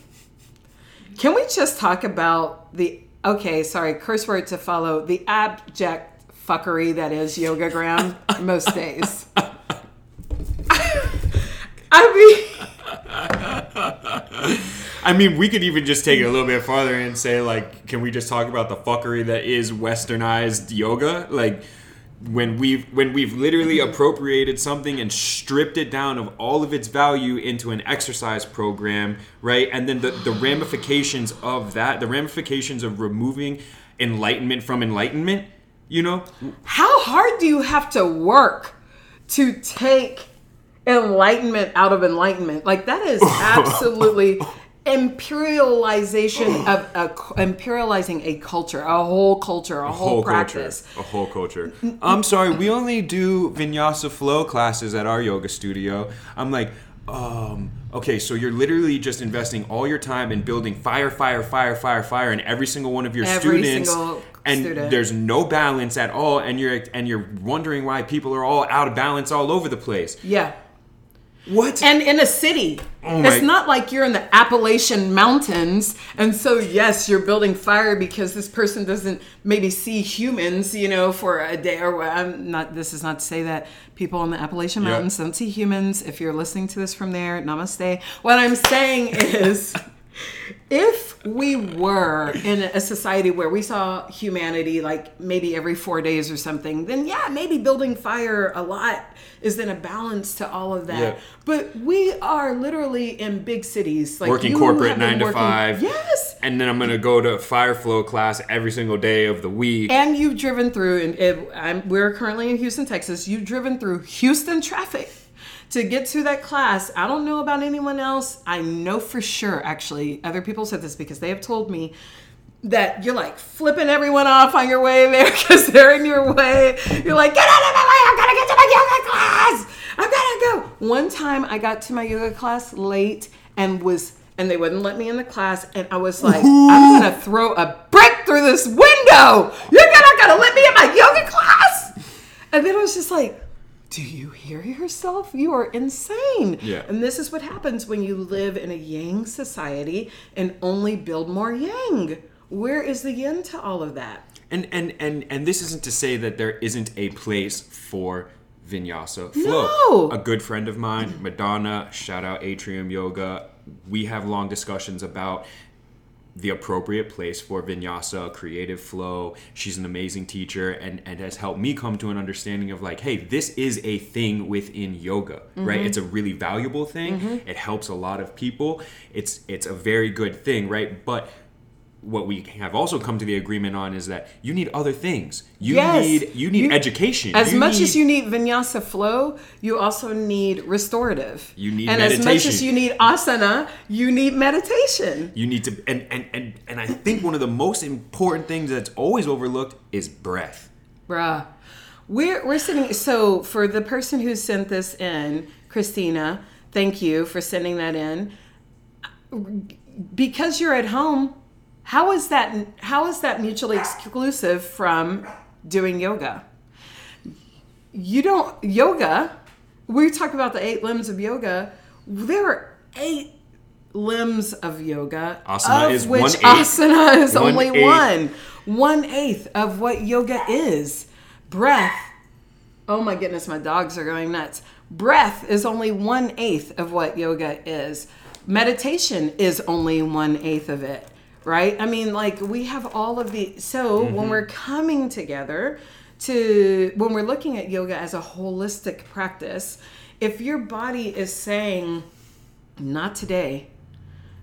Can we just talk about the, okay, sorry, curse word to follow, the abject fuckery that is yoga yogagram most days? I mean, I mean, we could even just take it a little bit farther and say, like, can we just talk about the fuckery that is westernized yoga? Like, when we've when we've literally appropriated something and stripped it down of all of its value into an exercise program, right? And then the, the ramifications of that, the ramifications of removing enlightenment from enlightenment, you know? How hard do you have to work to take enlightenment out of enlightenment? Like that is absolutely imperialization of a imperializing a culture, a whole culture, a, a whole, whole, practice, culture, a whole culture. I'm sorry, we only do vinyasa flow classes at our yoga studio. I'm like, um, okay, so you're literally just investing all your time in building fire, fire, fire, fire, fire, in every single one of your every students. and student. there's no balance at all, and you're and you're wondering why people are all out of balance all over the place. Yeah. What? And in a city. Oh it's not like you're in the Appalachian Mountains, and so yes, you're building fire because this person doesn't maybe see humans, you know, for a day or what. I'm not. This is not to say that people in the Appalachian Mountains don't see humans. If you're listening to this from there, namaste. What I'm saying is if we were in a society where we saw humanity like maybe every four days or something, then yeah, maybe building fire a lot is then a balance to all of that. Yeah. But we are literally in big cities, like working corporate nine to five. Yes. And then I'm gonna go to fire flow class every single day of the week. And you've driven through, and we're currently in Houston, Texas. You've driven through Houston traffic to get to that class. I don't know about anyone else. I know for sure, actually, other people said this because they have told me that you're like flipping everyone off on your way there because they're in your way. You're like, get out of my way, I'm gonna get to my yoga class. I'm gonna go. One time I got to my yoga class late and was and they wouldn't let me in the class and I was like, Ooh. I'm gonna throw a brick through this window. You're not gonna let me in my yoga class. And then I was just like, do you hear yourself? You are insane. Yeah. And this is what happens when you live in a yang society and only build more yang. Where is the yin to all of that? And and and and this isn't to say that there isn't a place for vinyasa flow. No. A good friend of mine, Madonna, shout out Atrium Yoga. We have long discussions about the appropriate place for vinyasa, creative flow. She's an amazing teacher and, and has helped me come to an understanding of like, hey, this is a thing within yoga, mm-hmm. right? It's a really valuable thing. Mm-hmm. It helps a lot of people. It's it's a very good thing, right? But what we have also come to the agreement on is that you need other things. You yes. need you need you, education. As you much need, as you need vinyasa flow, you also need restorative. You need and meditation. as much as you need asana, you need meditation. You need to and and and and I think one of the most important things that's always overlooked is breath. Bruh. We're we're sitting so for the person who sent this in, Christina, thank you for sending that in. Because you're at home, how is that how is that mutually exclusive from doing yoga? You don't yoga. We talk about the eight limbs of yoga. There are eight limbs of yoga, asana of is which one asana is one only eighth. one. One eighth of what yoga is. Breath. Oh my goodness, my dogs are going nuts. Breath is only one eighth of what yoga is. Meditation is only one eighth of it right? I mean, like we have all of the so mm-hmm. when we're coming together to when we're looking at yoga as a holistic practice, if your body is saying not today,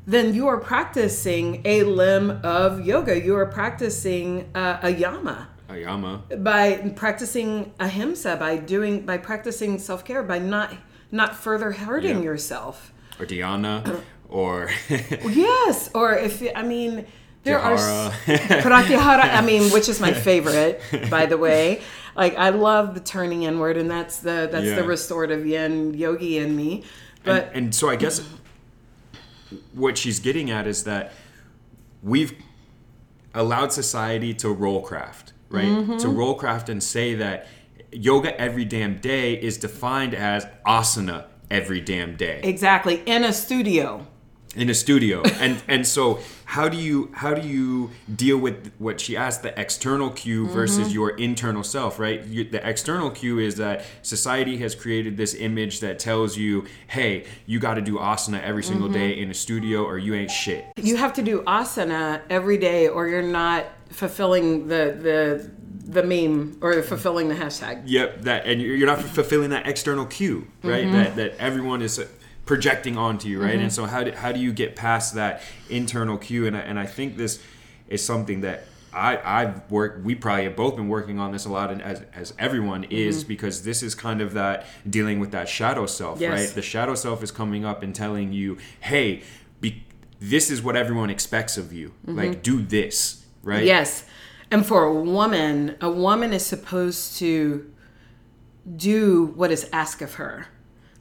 then you are practicing a limb of yoga. You are practicing uh, a yama. A yama. By practicing ahimsa, by doing by practicing self-care, by not not further hurting yeah. yourself. Or dhyana, or yes, or if I mean there are pratyahara. I mean, which is my favorite, by the way. Like I love the turning inward, and that's the that's yeah. the restorative yin yogi in me. But and, and so I guess what she's getting at is that we've allowed society to roll craft, right? Mm-hmm. To roll craft and say that yoga every damn day is defined as asana every damn day Exactly. In a studio. In a studio. And and so how do you how do you deal with what she asked the external cue mm-hmm. versus your internal self right? You, the external cue is that society has created this image that tells you hey you got to do asana every single mm-hmm. day in a studio or you ain't shit. You have to do asana every day or you're not fulfilling the the the meme or fulfilling the hashtag. Yep, that and you're you're not fulfilling that external cue, right? Mm-hmm. That that everyone is projecting onto you, right? And mm-hmm. so how do, how do you get past that internal cue? And I, and I think this is something that I I've worked. We probably have both been working on this a lot, and as as everyone is mm-hmm. because this is kind of that dealing with that shadow self, Yes. right? The shadow self is coming up and telling you, hey, be, this is what everyone expects of you. Mm-hmm. Like do this, right? Yes. And for a woman, a woman is supposed to do what is asked of her.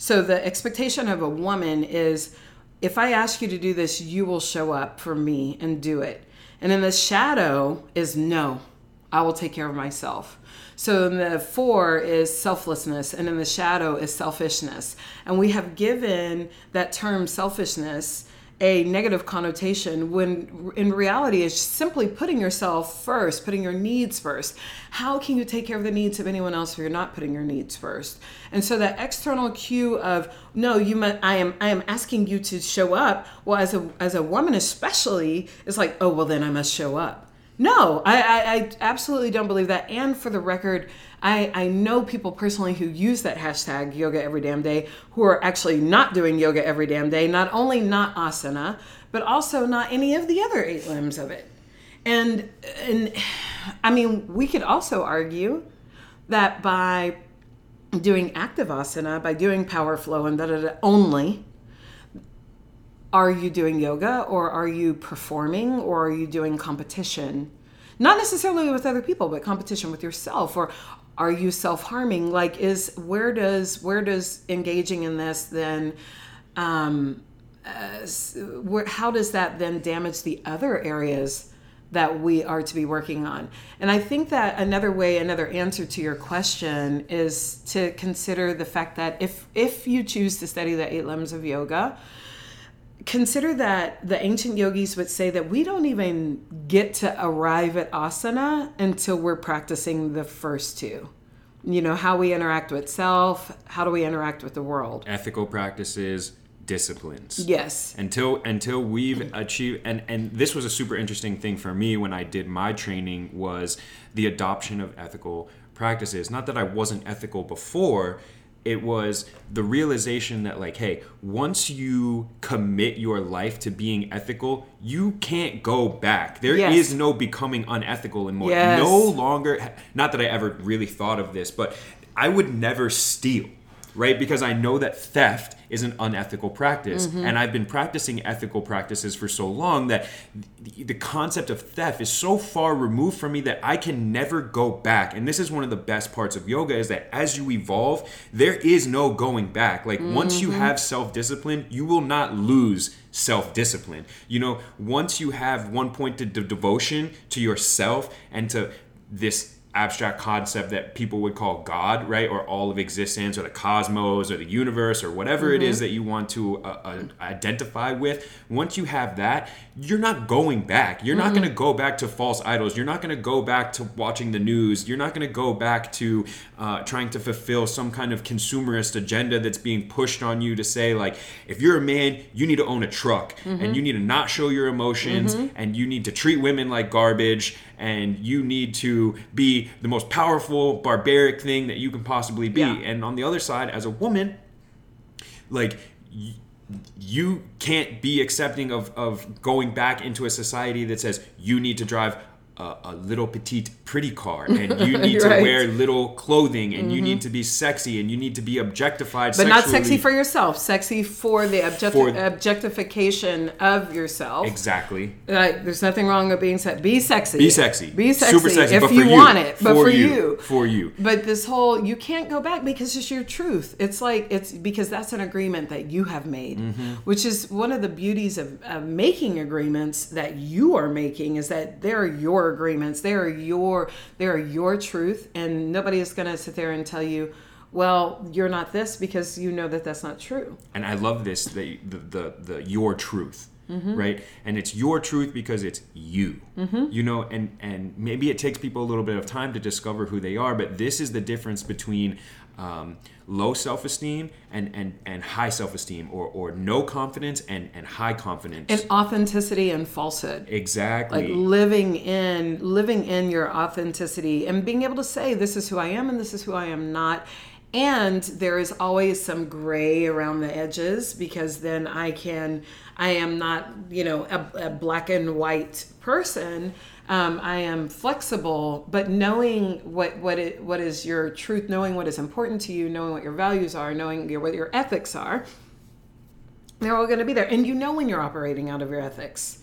So the expectation of a woman is if I ask you to do this, you will show up for me and do it. And in the shadow is no, I will take care of myself. So the four is selflessness, and in the shadow is selfishness. And we have given that term selfishness a negative connotation when in reality it's simply putting yourself first, putting your needs first. How can you take care of the needs of anyone else if you're not putting your needs first? And so that external cue of no, you mu- I am I am asking you to show up. Well, as a as a woman especially, it's like oh well then I must show up. No, I, I, I absolutely don't believe that. And for the record, I, I know people personally who use that hashtag yoga every damn day who are actually not doing yoga every damn day, not only not asana, but also not any of the other eight limbs of it. And, and I mean, we could also argue that by doing active asana, by doing power flow and da da da only, are you doing yoga or are you performing or are you doing competition not necessarily with other people but competition with yourself or are you self-harming? Like is where does where does engaging in this then um uh, where, how does that then damage the other areas that we are to be working on? And i think that another way another answer to your question is to consider the fact that if if you choose to study the eight limbs of yoga consider that the ancient yogis would say that we don't even get to arrive at asana until we're practicing the first two. You know, how we interact with self, how do we interact with the world? Ethical practices, disciplines. Yes. until until we've achieved and and this was a super interesting thing for me when i did my training was the adoption of ethical practices not that i wasn't ethical before it was the realization that like hey once you commit your life to being ethical you can't go back There is Yes. no becoming unethical anymore Yes. no longer not that i ever really thought of this but i would never steal right? Because i know that theft is an unethical practice. Mm-hmm. And i've been practicing ethical practices for so long that the, concept of theft is so far removed from me that i can never go back. And this is one of the best parts of yoga is that as you evolve there is no going back. Like once you mm-hmm. have self-discipline you will not lose self-discipline. You know once you have one pointed de- devotion to yourself and to this abstract concept that people would call God, right? Or all of existence or the cosmos or the universe or whatever it is that you want to uh, uh, identify with. Once you have that, you're not going back. You're not going to go back to false idols. You're not going to go back to watching the news. You're not going to go back to uh, trying to fulfill some kind of consumerist agenda that's being pushed on you to say, like, if you're a man, you need to own a truck and you need to not show your emotions and you need to treat women like garbage and you need to be the most powerful barbaric thing that you can possibly be Yeah. and on the other side as a woman like y- you can't be accepting of, of going back into a society that says you need to drive a, a little petite pretty car and you need to Right. Mm-hmm. wear little clothing and you need to be sexy and you need to be objectified But not sexy for yourself, sexy for the object- For- objectification of yourself. exactly Like, there's nothing wrong with being sexy. Be sexy. be sexy Be sexy. super sexy if you for want it, but for, you, you. for you But this whole you can't go back because it's your truth. It's like it's because that's an agreement that you have made, Mm-hmm. which is one of the beauties of, of making agreements that you are making is that they're your your agreements. They are your they are your truth, and nobody is going to sit there and tell you, well, you're not this because you know that that's not true. And I love this the the the, the your truth. Mm-hmm. Right, and it's your truth because it's you. Mm-hmm. You know, and and maybe it takes people a little bit of time to discover who they are, but this is the difference between um, low self-esteem and and and high self-esteem, or or no confidence and and high confidence. And authenticity and falsehood. exactly. like living in living in your authenticity and being able to say this is who i am and this is who i am not and there is always some gray around the edges because then i can i am not you know a, a black and white person um, i am flexible but knowing what what it what is your truth knowing what is important to you knowing what your values are knowing your, what your ethics are they're all going to be there. And you know when you're operating out of your ethics.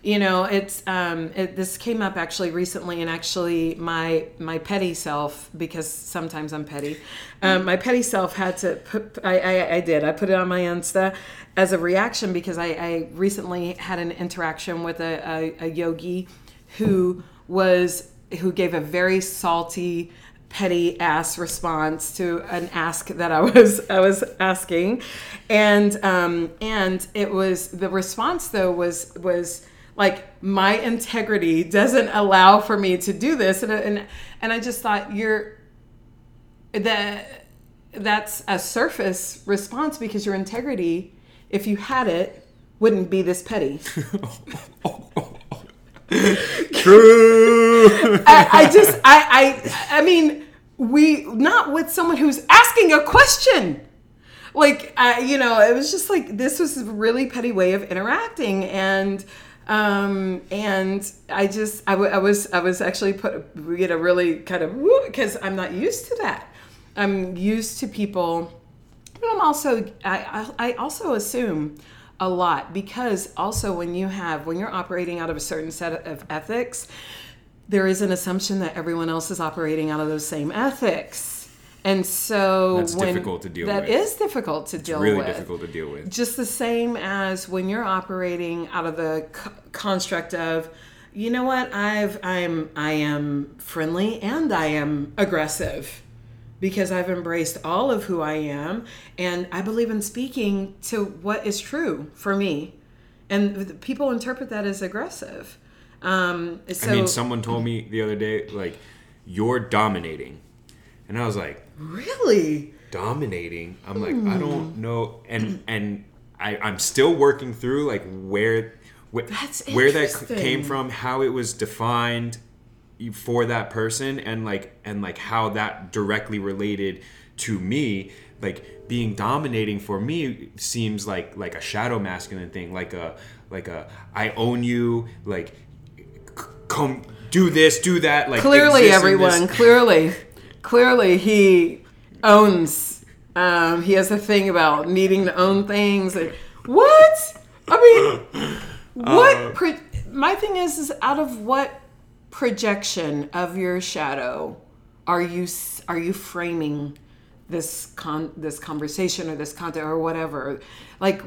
You know it's um it, this came up actually recently and actually my my petty self because sometimes i'm petty um, my petty self had to put I, I i did. I put it on my insta as a reaction because i i recently had an interaction with a, a, a yogi who was who gave a very salty petty ass response to an ask that I was I was asking, and um, and it was the response though was was like my integrity doesn't allow for me to do this, and and and I just thought you're that that's a surface response because your integrity, if you had it, wouldn't be this petty. True. I, I just I, I I mean we not with someone who's asking a question like I, you know it was just like this was a really petty way of interacting and um and i just I, w- I was i was actually put get a really kind of because i'm not used to that i'm used to people but i'm also I, I i also assume a lot because also when you have when you're operating out of a certain set of ethics there is an assumption that everyone else is operating out of those same ethics and so That's when, difficult to deal that with. is difficult to deal really with difficult to deal with. just the same as when you're operating out of the c- construct of you know what i've i'm i am friendly and i am aggressive because i've embraced all of who i am and i believe in speaking to what is true for me and people interpret that as aggressive um so I mean, someone told me the other day, like, you're dominating. And I was like, really dominating? I'm like, I don't know. And and I, I'm still working through like where where that came from, how it was defined for that person and like and like how that directly related to me like being dominating for me seems like like a shadow masculine thing like a like a i own you like c- come do this do that like clearly everyone clearly. Clearly he owns um he has a thing about needing to own things and what? I mean what Uh, pro- my thing is is out of what projection of your shadow are you are you framing this con this conversation or this content or whatever? Like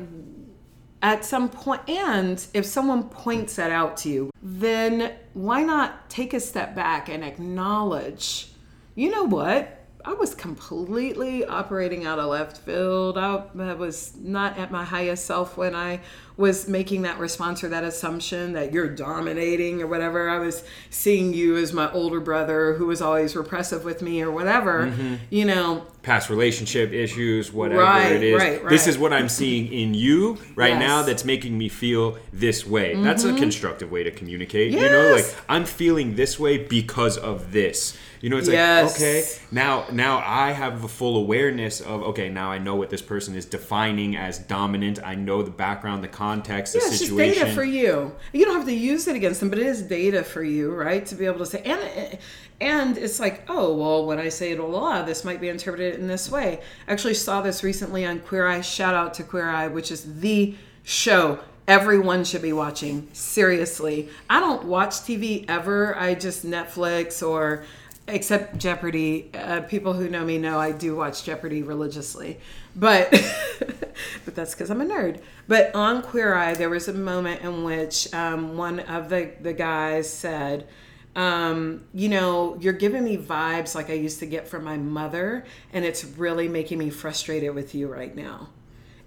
at some point and if someone points that out to you then why not take a step back and acknowledge you know what i was completely operating out of left field i, I was not at my highest self when i was making that response or that assumption that you're dominating or whatever i was seeing you as my older brother who was always repressive with me or whatever you know past relationship issues, whatever Right, it is. right, This is what I'm seeing in you right Yes. Mm-hmm. now that's making me feel this way. That's a constructive way to communicate. You know, like I'm feeling this way because of this. You know, it's Yes. like okay, now now I have a full awareness of okay, now I know what this person is defining as dominant. I know the background, the context, the Yeah, it's just situation. data for you. You don't have to use it against them, but it is data for you, right? To be able to say, and and it's like, oh well, when I say blah, blah, blah, this might be interpreted in this way. I actually saw this recently on Queer Eye. Shout out to Queer Eye, which is the show everyone should be watching. Seriously, I don't watch TV ever. I just Netflix or except Jeopardy. Uh, people who know me know I do watch Jeopardy religiously, but but that's because I'm a nerd. But on Queer Eye, there was a moment in which um, one of the the guys said, Um, you know, you're giving me vibes like I used to get from my mother, and it's really making me frustrated with you right now.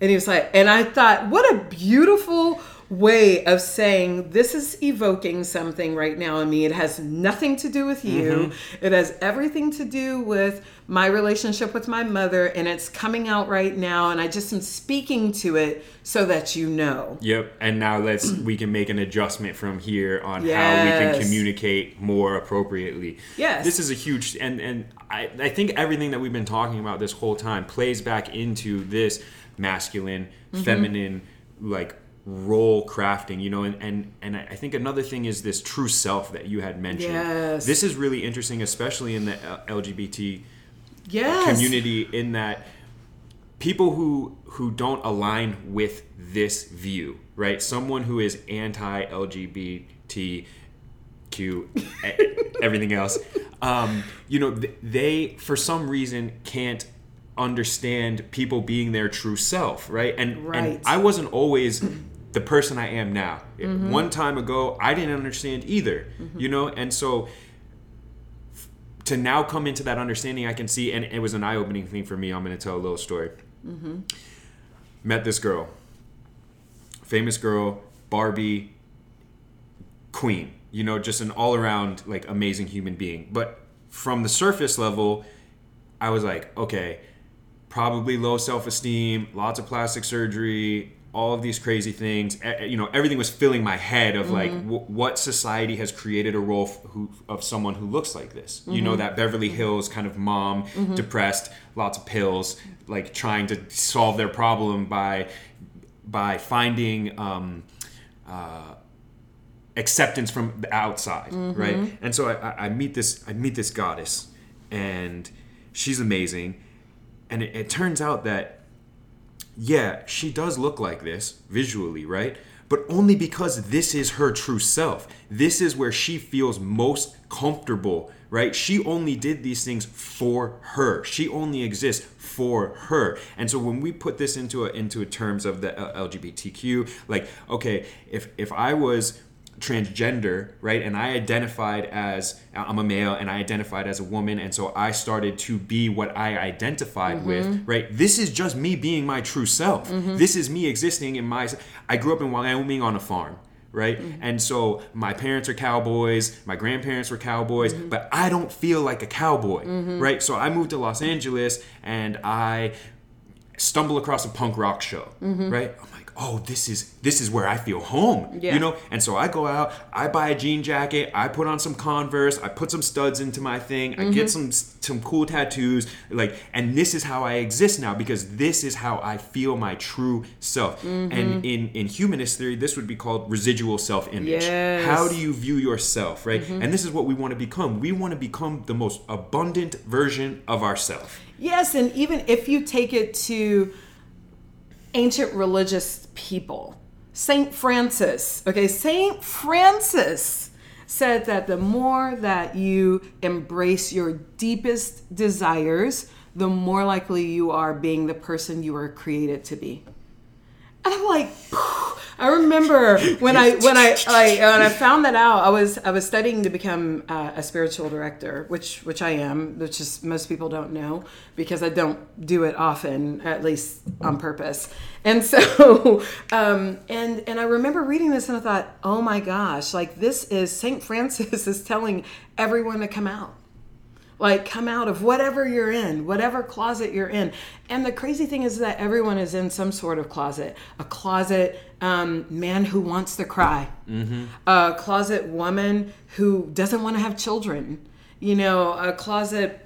And he was like, and I thought, what a beautiful way of saying this is evoking something right now in me. It has nothing to do with you. Mm-hmm. It has everything to do with my relationship with my mother, and it's coming out right now. And I just am speaking to it so that you know. Yep. And now let's we can make an adjustment from here on how we can communicate more appropriately. Yes. This is a huge and and I, I think everything that we've been talking about this whole time plays back into this masculine, Mm-hmm. feminine, like role crafting, you know, and, and and I think another thing is this true self that you had mentioned. Yes. This is really interesting, especially in the LGBT Yes. community in that people who who don't align with this view right someone who is anti lgbtq everything else um, you know they for some reason can't understand people being their true self right and and i wasn't always the person i am now mm-hmm. one time ago i didn't understand either mm-hmm. you know and so to now come into that understanding, I can see, and it was an eye opening thing for me. I'm going to tell a little story. Mm-hmm. Met this girl, famous girl, Barbie, queen, you know, just an all around, like, amazing human being. But from the surface level, I was like, okay, probably low self esteem, lots of plastic surgery, all of these crazy things. You know, everything was filling my head of like w- what society has created a role f- who, of someone who looks like this. You know, that Beverly Hills kind of mom, depressed, lots of pills, like trying to solve their problem by by finding. Um, uh, acceptance from the outside, right? And so I, I- I meet this I meet this goddess, and she's amazing, and it, it turns out that yeah, she does look like this visually, right? But only because this is her true self. This is where she feels most comfortable, right? She only did these things for her. She only exists for her. And so when we put this into a, into a terms of the uh, LGBTQ, like okay, if if I was transgender, right? And I identified as I'm a male and I identified as a woman and so I started to be what I identified mm-hmm. with, right? This is just me being my true self. Mm-hmm. This is me existing in my I grew up in Wyoming on a farm. Right. Mm-hmm. And so my parents are cowboys, my grandparents were cowboys, but I don't feel like a cowboy. Right. So I moved to Los Angeles and I stumble across a punk rock show, right? Oh, this is this is where I feel home, Yeah. you know. And so I go out, I buy a jean jacket, I put on some Converse, I put some studs into my thing, I get mm-hmm. some some cool tattoos, like, and this is how I exist now because this is how I feel my true self. Mm-hmm. And in in humanist theory, this would be called residual self image. Yes. How do you view yourself, right? Mm-hmm. And this is what we want to become. We want to become the most abundant version of ourselves. Yes, and even if you take it to ancient religious people, Saint Francis, okay, Saint Francis said that the more that you embrace your deepest desires, the more likely you are being the person you were created to be. And I'm like, I remember when I when I like when I found that out. I was I was studying to become uh, a spiritual director, which which I am, which is most people don't know because I don't do it often, at least on purpose. And so, um, and and I remember reading this and I thought, oh my gosh, like this is Saint Francis is telling everyone to come out like come out of whatever you're in whatever closet you're in. And the crazy thing is that everyone is in some sort of closet. A closet um, man who wants to cry. A closet woman who doesn't want to have children. You know a closet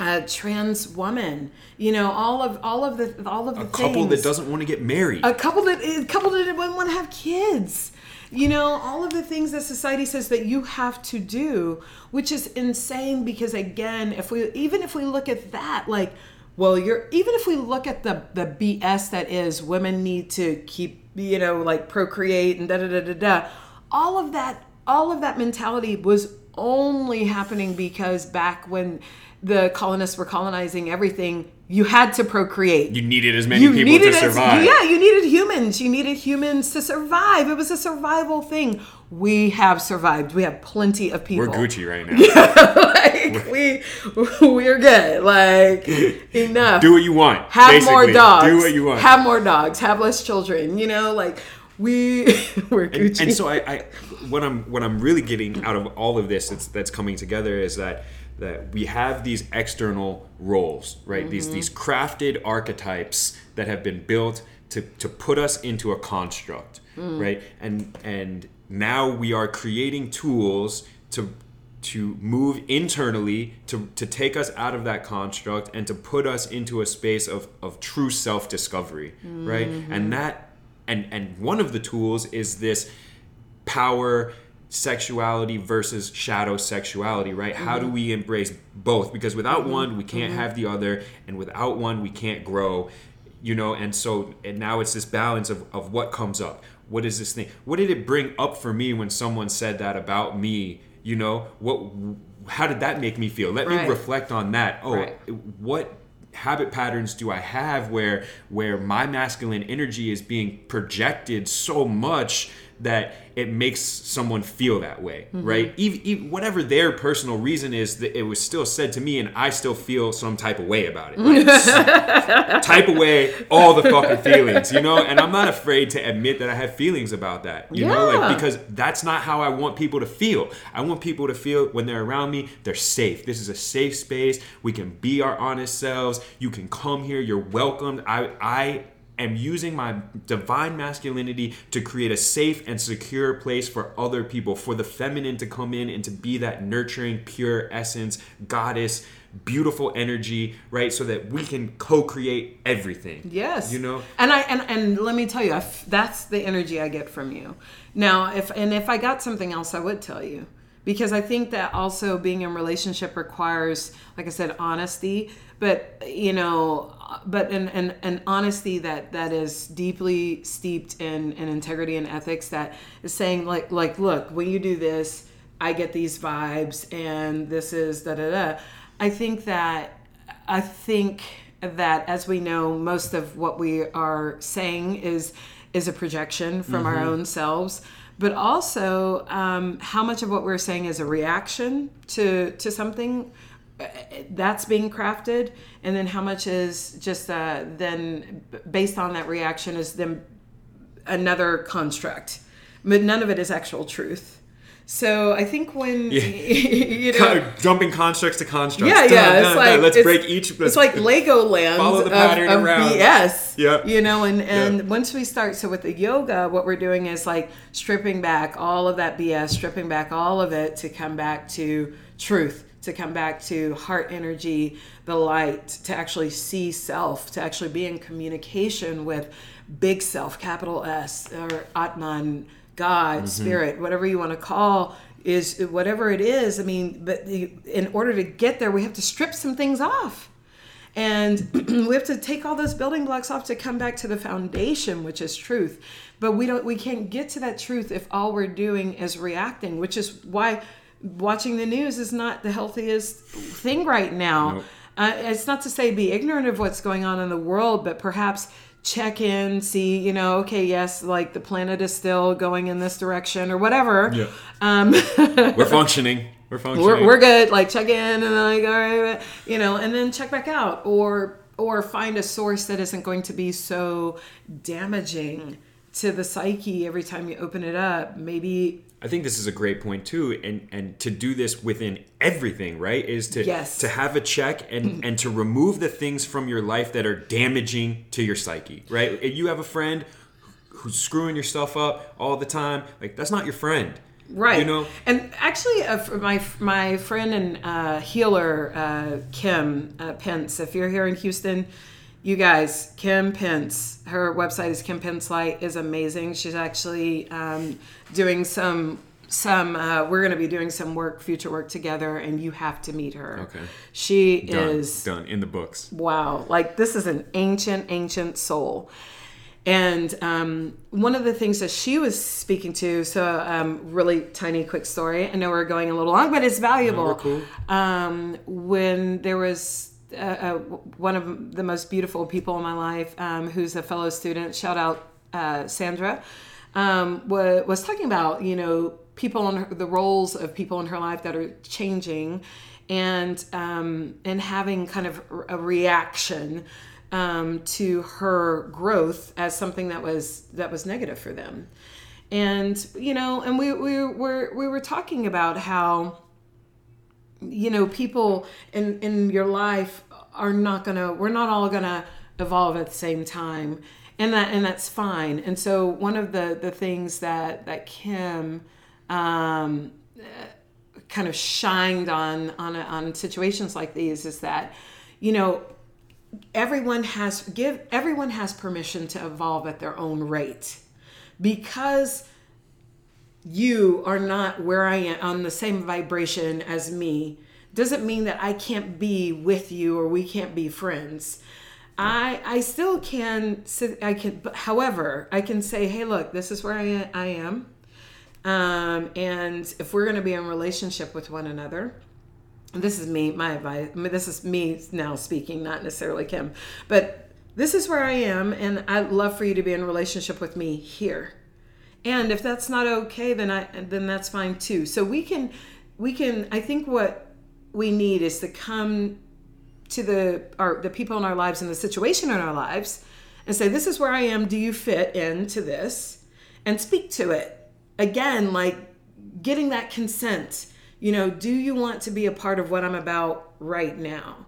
a trans woman. You know all of all of the all of the A couple that doesn't want to get married. a couple that a couple that wouldn't want to have kids you know all of the things that society says that you have to do which is insane because again if we even if we look at that like well you're even if we look at the the bs that is women need to keep you know like procreate and da da da da da all of that all of that mentality was only happening because back when the colonists were colonizing everything, you had to procreate. You needed as many people to as- survive. yeah, you needed humans. You needed humans to survive. It was a survival thing. We have survived. We have plenty of people. We're Gucci right now. like we we're good. Like enough. Do what you want. have more dogs. Do what you want. Have more dogs. Have less children. You know, like we we're and, Gucci. and so I, I what i'm what i'm really getting out of all of this that's, that's coming together is that that we have these external roles right these Mm-hmm. these crafted archetypes that have been built to to put us into a construct Mm. right and and now we are creating tools to to move internally to, to take us out of that construct and to put us into a space of, of true self-discovery right Mm-hmm. and that and and one of the tools is this power sexuality versus shadow sexuality right? How Mm-hmm. do we embrace both? Because without one we can't have the other and without one we can't grow you know? And so and now it's this balance of, of what comes up. What is this thing? What did it bring up for me when someone said that about me you know? What how did that make me feel? Let Right. me reflect on that. Oh Right. what habit patterns do i have where where my masculine energy is being projected so much that it makes someone feel that way mm-hmm. right? Even, even whatever their personal reason is that it was still said to me and i still feel some type of way about it Like, type away all the fucking feelings you know? And i'm not afraid to admit that i have feelings about that you know? Like because that's not how i want people to feel. I want people to feel when they're around me they're safe. This is a safe space. We can be our honest selves. You can come here. You're welcomed. I i am using my divine masculinity to create a safe and secure place for other people for the feminine to come in and to be that nurturing pure essence goddess beautiful energy right so that we can co-create everything Yes. you know And I and and let me tell you, I f- that's the energy I get from you. Now, if and if I got something else, I would tell you because I think that also being in relationship requires, like I said, honesty. But you know, but an an, an honesty that that is deeply steeped in in integrity and ethics. That is saying like like look, when you do this, I get these vibes, and this is da da da. I think that I think that as we know most of what we are saying is is a projection from our mm-hmm. own selves but also um, how much of what we're saying is a reaction to to something uh, that's being crafted and then how much is just uh, then based on that reaction is then another construct. But none of it is actual truth so i think when you know Kind of jumping constructs to constructs yeah, Dun, yeah. dun, It's dun. like let's it's, break each It's like Legoland Follow the pattern of around. BS. Yep. You know, and and once we start, so with the yoga, what we're doing is like stripping back all of that BS, stripping back all of it to come back to truth, to come back to heart energy, the light, to actually see self, to actually be in communication with big self, capital S, or Atman, God, Mm-hmm. spirit, whatever you want to call is whatever it is. I mean, but the, in order to get there, we have to strip some things off. And we have to take all those building blocks off to come back to the foundation, which is truth. But we don't we can't get to that truth if all we're doing is reacting, which is why watching the news is not the healthiest thing right now. Nope. Uh, it's not to say be ignorant of what's going on in the world, but perhaps check in, see, you know, okay, yes, like the planet is still going in this direction or whatever. Yeah. Um, we're functioning we're functioning we're, we're good. Like check in and like, all right, you know, and then check back out or or find a source that isn't going to be so damaging to the psyche every time you open it up. Maybe I think this is a great point too, and and to do this within everything, right? Is to Yes. to have a check and and to remove the things from your life that are damaging to your psyche, right? If you have a friend who's screwing your stuff up all the time, like that's not your friend, right You know, and actually uh, my my friend and uh, healer uh, kim uh, pence if you're here in houston you guys kim pence her website is kim pence light is amazing she's actually um, doing some some uh, we're going to be doing some work future work together and you have to meet her Okay. she done, is done in the books. wow like this is an ancient ancient soul And um, one of the things that she was speaking to, so um, really tiny, quick story. I know we're going a little long, but it's valuable. we're cool. Um, when there was uh, uh, one of the most beautiful people in my life, um, who's a fellow student, shout out uh, Sandra, um, was, was talking about, you know, people in the roles of people in her life that are changing and um, and having kind of a reaction um, to her growth as something that was that was negative for them. And you know and we, we were we were talking about how you know people in in your life are not gonna we're not all gonna evolve at the same time. And that and that's fine. And so one of the the things that that kim um, kind of shined on on on situations like these is that you know everyone has give everyone has permission to evolve at their own rate. Because you are not where I am on the same vibration as me doesn't mean that I can't be with you or we can't be friends. I I still can I can however I can say hey look this is where I, I am um, and if we're going to be in relationship with one another, this is me, my advice. I mean, this is me now speaking, not necessarily Kim, but this is where I am, and I'd love for you to be in relationship with me here. And if that's not okay, then I then that's fine too. So we can we can. I think what we need is to come to the our the people in our lives and the situation in our lives and say, "This is where I am. Do you fit into this?" And speak to it again, like getting that consent. You know, do you want to be a part of what I'm about right now?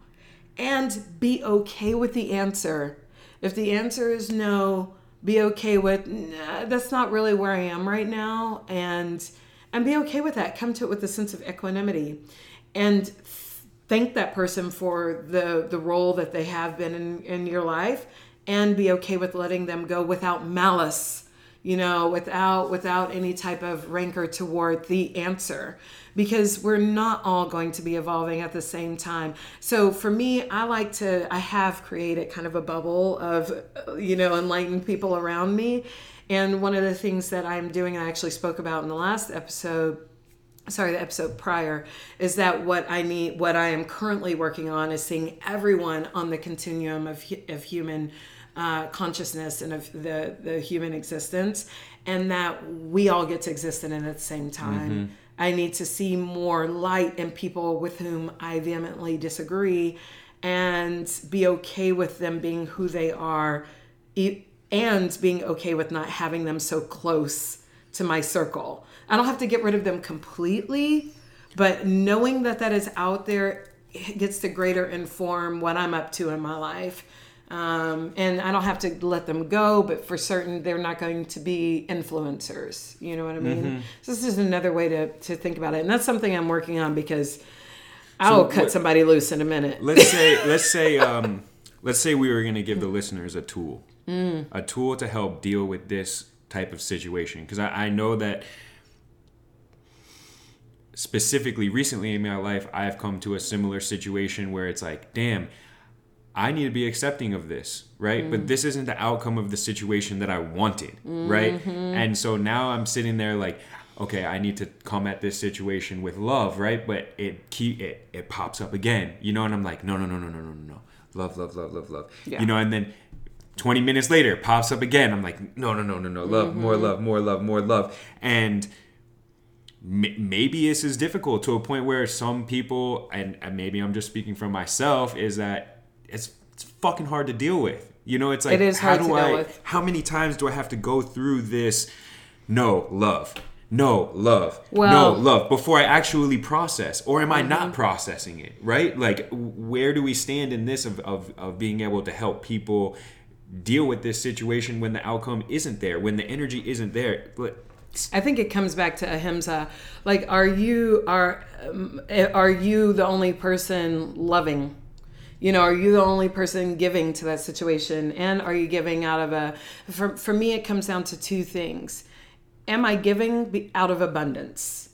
And be okay with the answer. If the answer is no, be okay with nah, that's not really where I am right now. And and be okay with that. Come to it with a sense of equanimity. And thank that person for the the role that they have been in, in your life. And be okay with letting them go without malice you know without without any type of rancor toward the answer. Because we're not all going to be evolving at the same time. So for me i like to i have created kind of a bubble of you know enlightened people around me. And one of the things that i'm doing i actually spoke about in the last episode sorry the episode prior is that what i need what i am currently working on is seeing everyone on the continuum of, of human uh, consciousness and of the the human existence, and that we all get to exist in it at the same time. Mm-hmm. I need to see more light in people with whom I vehemently disagree, and be okay with them being who they are, and being okay with not having them so close to my circle. I don't have to get rid of them completely, but knowing that that is out there gets to greater inform what I'm up to in my life um, and I don't have to let them go, but for certain, they're not going to be influencers. You know what I mean? Mm-hmm. So this is another way to, to think about it, and that's something I'm working on because I'll so cut somebody loose in a minute. Let's say let's say um, let's say we were going to give the listeners a tool, mm. a tool to help deal with this type of situation, because I, I know that specifically recently in my life, I have come to a similar situation where it's like, damn I need to be accepting of this, right? Mm. But this isn't the outcome of the situation that I wanted, mm-hmm. right? And so now I'm sitting there like, okay, I need to come at this situation with love, right? But it keep it it pops up again, you know, and I'm like, no, no, no, no, no, no, no, love, love, love, love, love, yeah. you know, and then 20 minutes later pops up again. I'm like, no, no, no, no, no, love, mm-hmm. more love, more love, more love, and maybe this is difficult to a point where some people and, and maybe i'm just speaking from myself is that it's it's fucking hard to deal with. You know, it's like it is how do I how many times do I have to go through this? No love. No love. Well, no love. Before i actually process or am i mm-hmm. not processing it right? Like where do we stand in this of, of, of being able to help people deal with this situation when the outcome isn't there when the energy isn't there? But I think it comes back to ahimsa. Like, are you are um, are you the only person loving you know are you the only person giving to that situation? And are you giving out of a for, for me it comes down to two things. Am i giving out of abundance?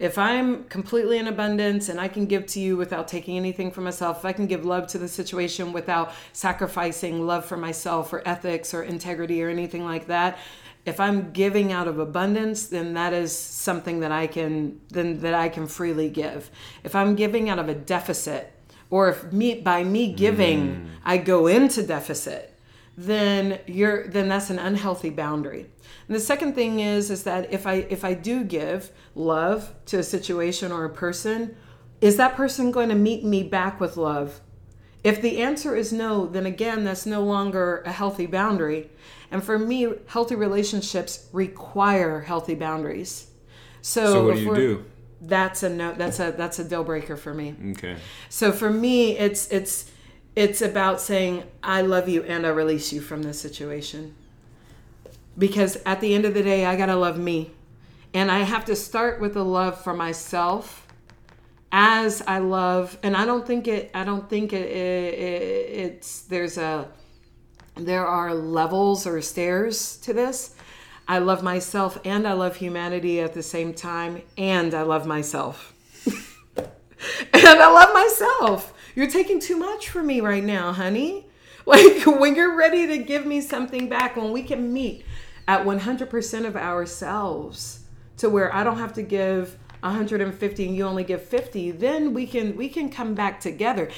If I'm completely in abundance and I can give to you without taking anything from myself, if I can give love to the situation without sacrificing love for myself or ethics or integrity or anything like that, if I'm giving out of abundance, then that is something that I can then that I can freely give. If I'm giving out of a deficit, or if me by me giving mm. I go into deficit, then you're then that's an unhealthy boundary. And the second thing is is that if I if I do give love to a situation or a person, is that person going to meet me back with love? If the answer is no, then again that's no longer a healthy boundary. And for me, healthy relationships require healthy boundaries. So, so what do you do? That's a no that's a that's a deal breaker for me. Okay. So for me it's it's it's about saying I love you and I release you from this situation because at the end of the day, I got to love me. And I have to start with the love for myself as I love, and I don't think it, I don't think it, it, it it's, there's a, there are levels or stairs to this. I love myself and I love humanity at the same time, and I love myself. and I love myself. You're taking too much from me right now, honey. Like when you're ready to give me something back, when we can meet at 100% of ourselves to where I don't have to give 150 and you only give 50, then we can we can come back together.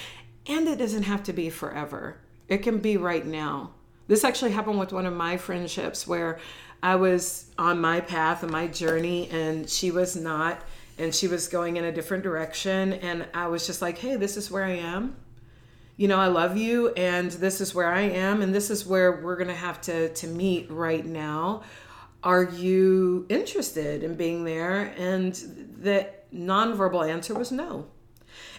And it doesn't have to be forever. It can be right now. This actually happened with one of my friendships where I was on my path and my journey and she was not and she was going in a different direction and I was just like, "Hey, this is where I am you know, I love you and this is where I am and this is where we're to have to to meet right now. Are you interested in being there? And the nonverbal answer was no.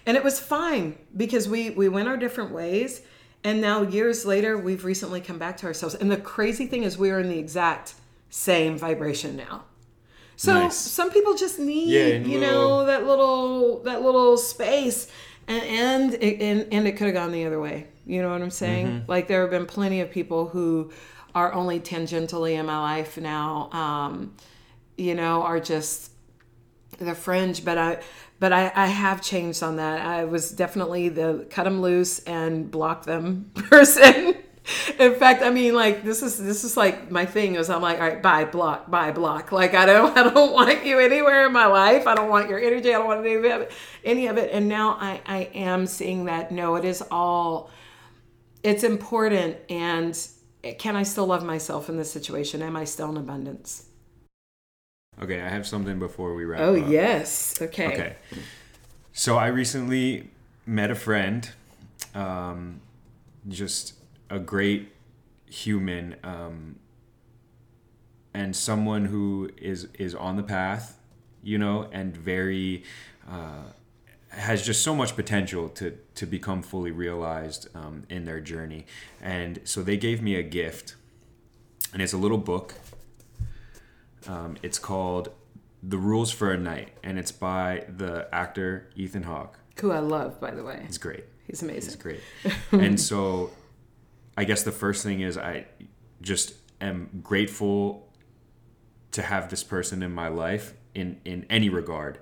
And it was fine because we we went our different ways and now years later we've recently come back to ourselves. And the crazy thing is we are in the exact same vibration now. So nice. some people just need, yeah, you know, that little that little space and and and, and it could have gone the other way. You know what I'm saying? Mm-hmm. Like there have been plenty of people who are only tangentially in my life now. Um, you know, are just the fringe, but I but I, I have changed on that. I was definitely the cut them loose and block them person in fact, I mean, like this is this is like my thing is I'm like, all right, bye, block, bye, block. Like I don't I don't want you anywhere in my life. I don't want your energy. I don't want any of it. Any of it. And now I I am seeing that no, it is all. It's important, and can I still love myself in this situation? Am I still in abundance? Okay, I have something before we wrap. Oh up. yes. Okay. Okay. So I recently met a friend. Um, just a great human um, and someone who is is on the path, you know, and very uh, has just so much potential to to become fully realized um, in their journey. And so they gave me a gift, and it's a little book. Um, it's called "The Rules for a Knight," and it's by the actor Ethan Hawke, who I love, by the way. He's great. He's amazing. He's great. and so I guess the first thing is I just am grateful to have this person in my life in in any regard,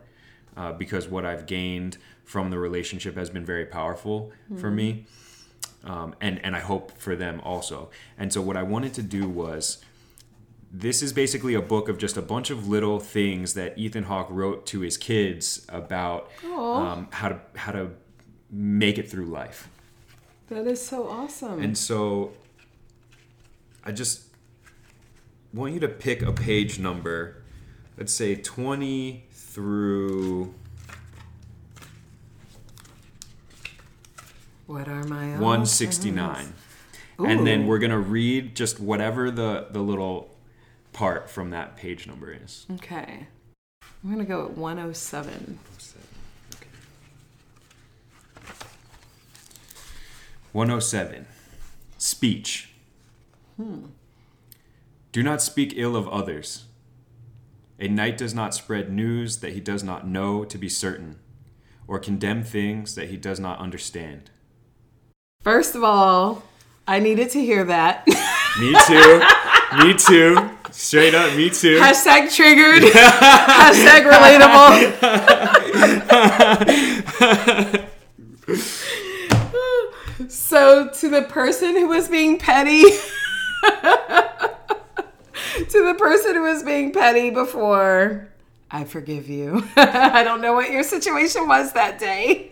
uh, because what I've gained from the relationship has been very powerful mm-hmm. for me, um, and and I hope for them also. And so what I wanted to do was. This is basically a book of just a bunch of little things that Ethan Hawke wrote to his kids about um, how to how to make it through life. That is so awesome. And so I just want you to pick a page number, let's say 20 through. What are my 169. And then we're going to read just whatever the, the little part from that page number is. Okay. I'm going to go at 107. 107. Speech. Hmm. Do not speak ill of others. A knight does not spread news that he does not know to be certain, or condemn things that he does not understand. First of all, I needed to hear that. Me too. Me too. Straight up, me too. Hashtag triggered. Hashtag relatable. so, to the person who was being petty, to the person who was being petty before, I forgive you. I don't know what your situation was that day.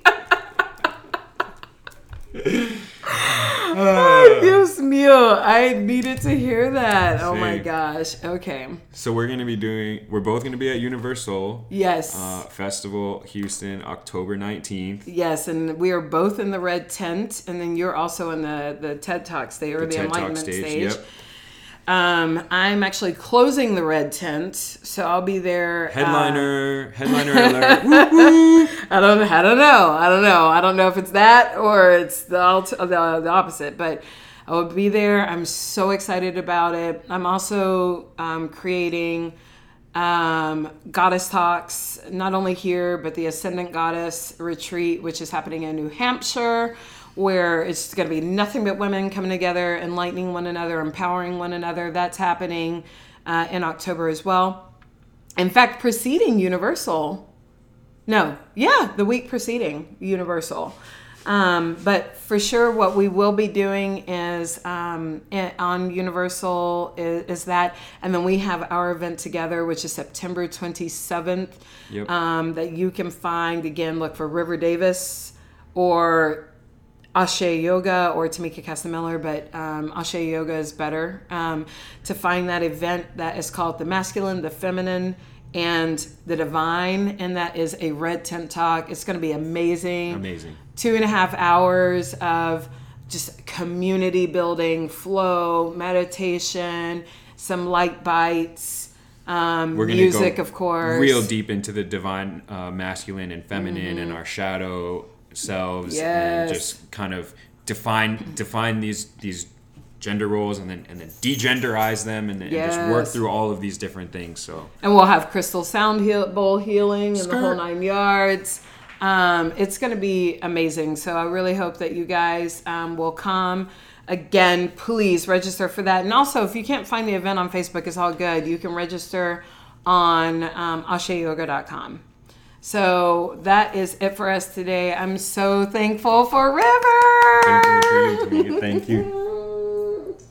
oh, Dios mío. I needed to hear that. Oh my gosh. Okay. So we're gonna be doing. We're both gonna be at Universal Yes. uh, Festival Houston, October nineteenth. yes, and we are both in the red tent, and then you're also in the, the TED Talk stage or the, TED Talk Enlightenment stage, stage. yep. Um, I'm actually closing the red tent, so I'll be there. uh, Headliner, headliner alert. I don't. I don't know. I don't know. I don't know if it's that or it's the alt- the, the opposite. But I will be there. I'm so excited about it. I'm also um, creating um, goddess talks, not only here but the Ascendant Goddess retreat, which is happening in New Hampshire. Where it's going to be nothing but women coming together, enlightening one another, empowering one another. That's happening uh, in October as well. In fact, preceding Universal, no, yeah, the week preceding Universal. Um, but for sure, what we will be doing is um, on Universal is, is that, and then we have our event together, which is September 27th. Yep. Um, that you can find again. Look for River Davis or Ashe Yoga or Tamika Castamiller, but um, Ashe Yoga is better. Um, to find that event that is called The Masculine, the Feminine, and the Divine, and that is a red tent talk. It's going to be amazing. Amazing. Two and a half hours of just community building, flow, meditation, some light bites, um, We're gonna music, go of course. real deep into the divine, uh, masculine and feminine, and our shadow selves, Mm-hmm. Yes. and just kind of define define these these gender roles, and then and then degenderize them, and, then and just work through all of these different things. So And we'll have crystal sound heal- bowl healing and the whole nine yards. Um, it's going to be amazing. So I really hope that you guys um, will come. Again, please register for that. And also, if you can't find the event on Facebook, it's all good. You can register on um, asheyoga.com. So that is it for us today. I'm so thankful for River. thank you, Thank you.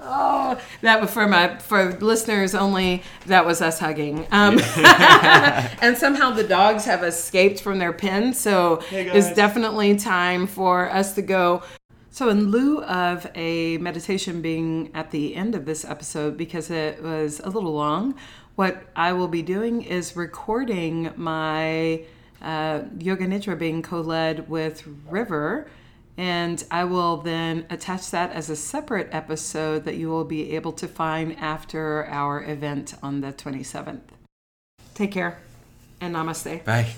Oh, that was for my for listeners only. That was us hugging. Um, and somehow the dogs have escaped from their pen, so Hey, it's definitely time for us to go. So, in lieu of a meditation being at the end of this episode because it was a little long, what I will be doing is recording my uh, Yoga Nidra being co led with River. And I will then attach that as a separate episode that you will be able to find after our event on the 27th. Take care and namaste. Bye.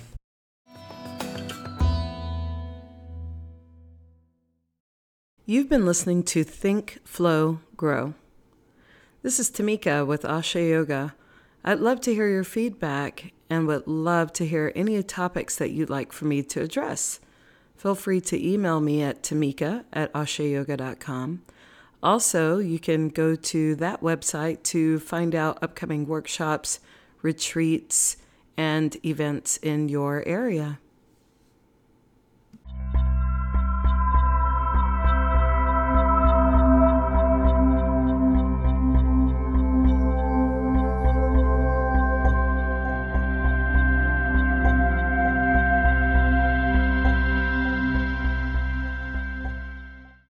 You've been listening to Think, Flow, Grow. This is Tamika with Asha Yoga. I'd love to hear your feedback and would love to hear any topics that you'd like for me to address. Feel free to email me at tamika at ashayoga.com. Also, you can go to that website to find out upcoming workshops, retreats, and events in your area.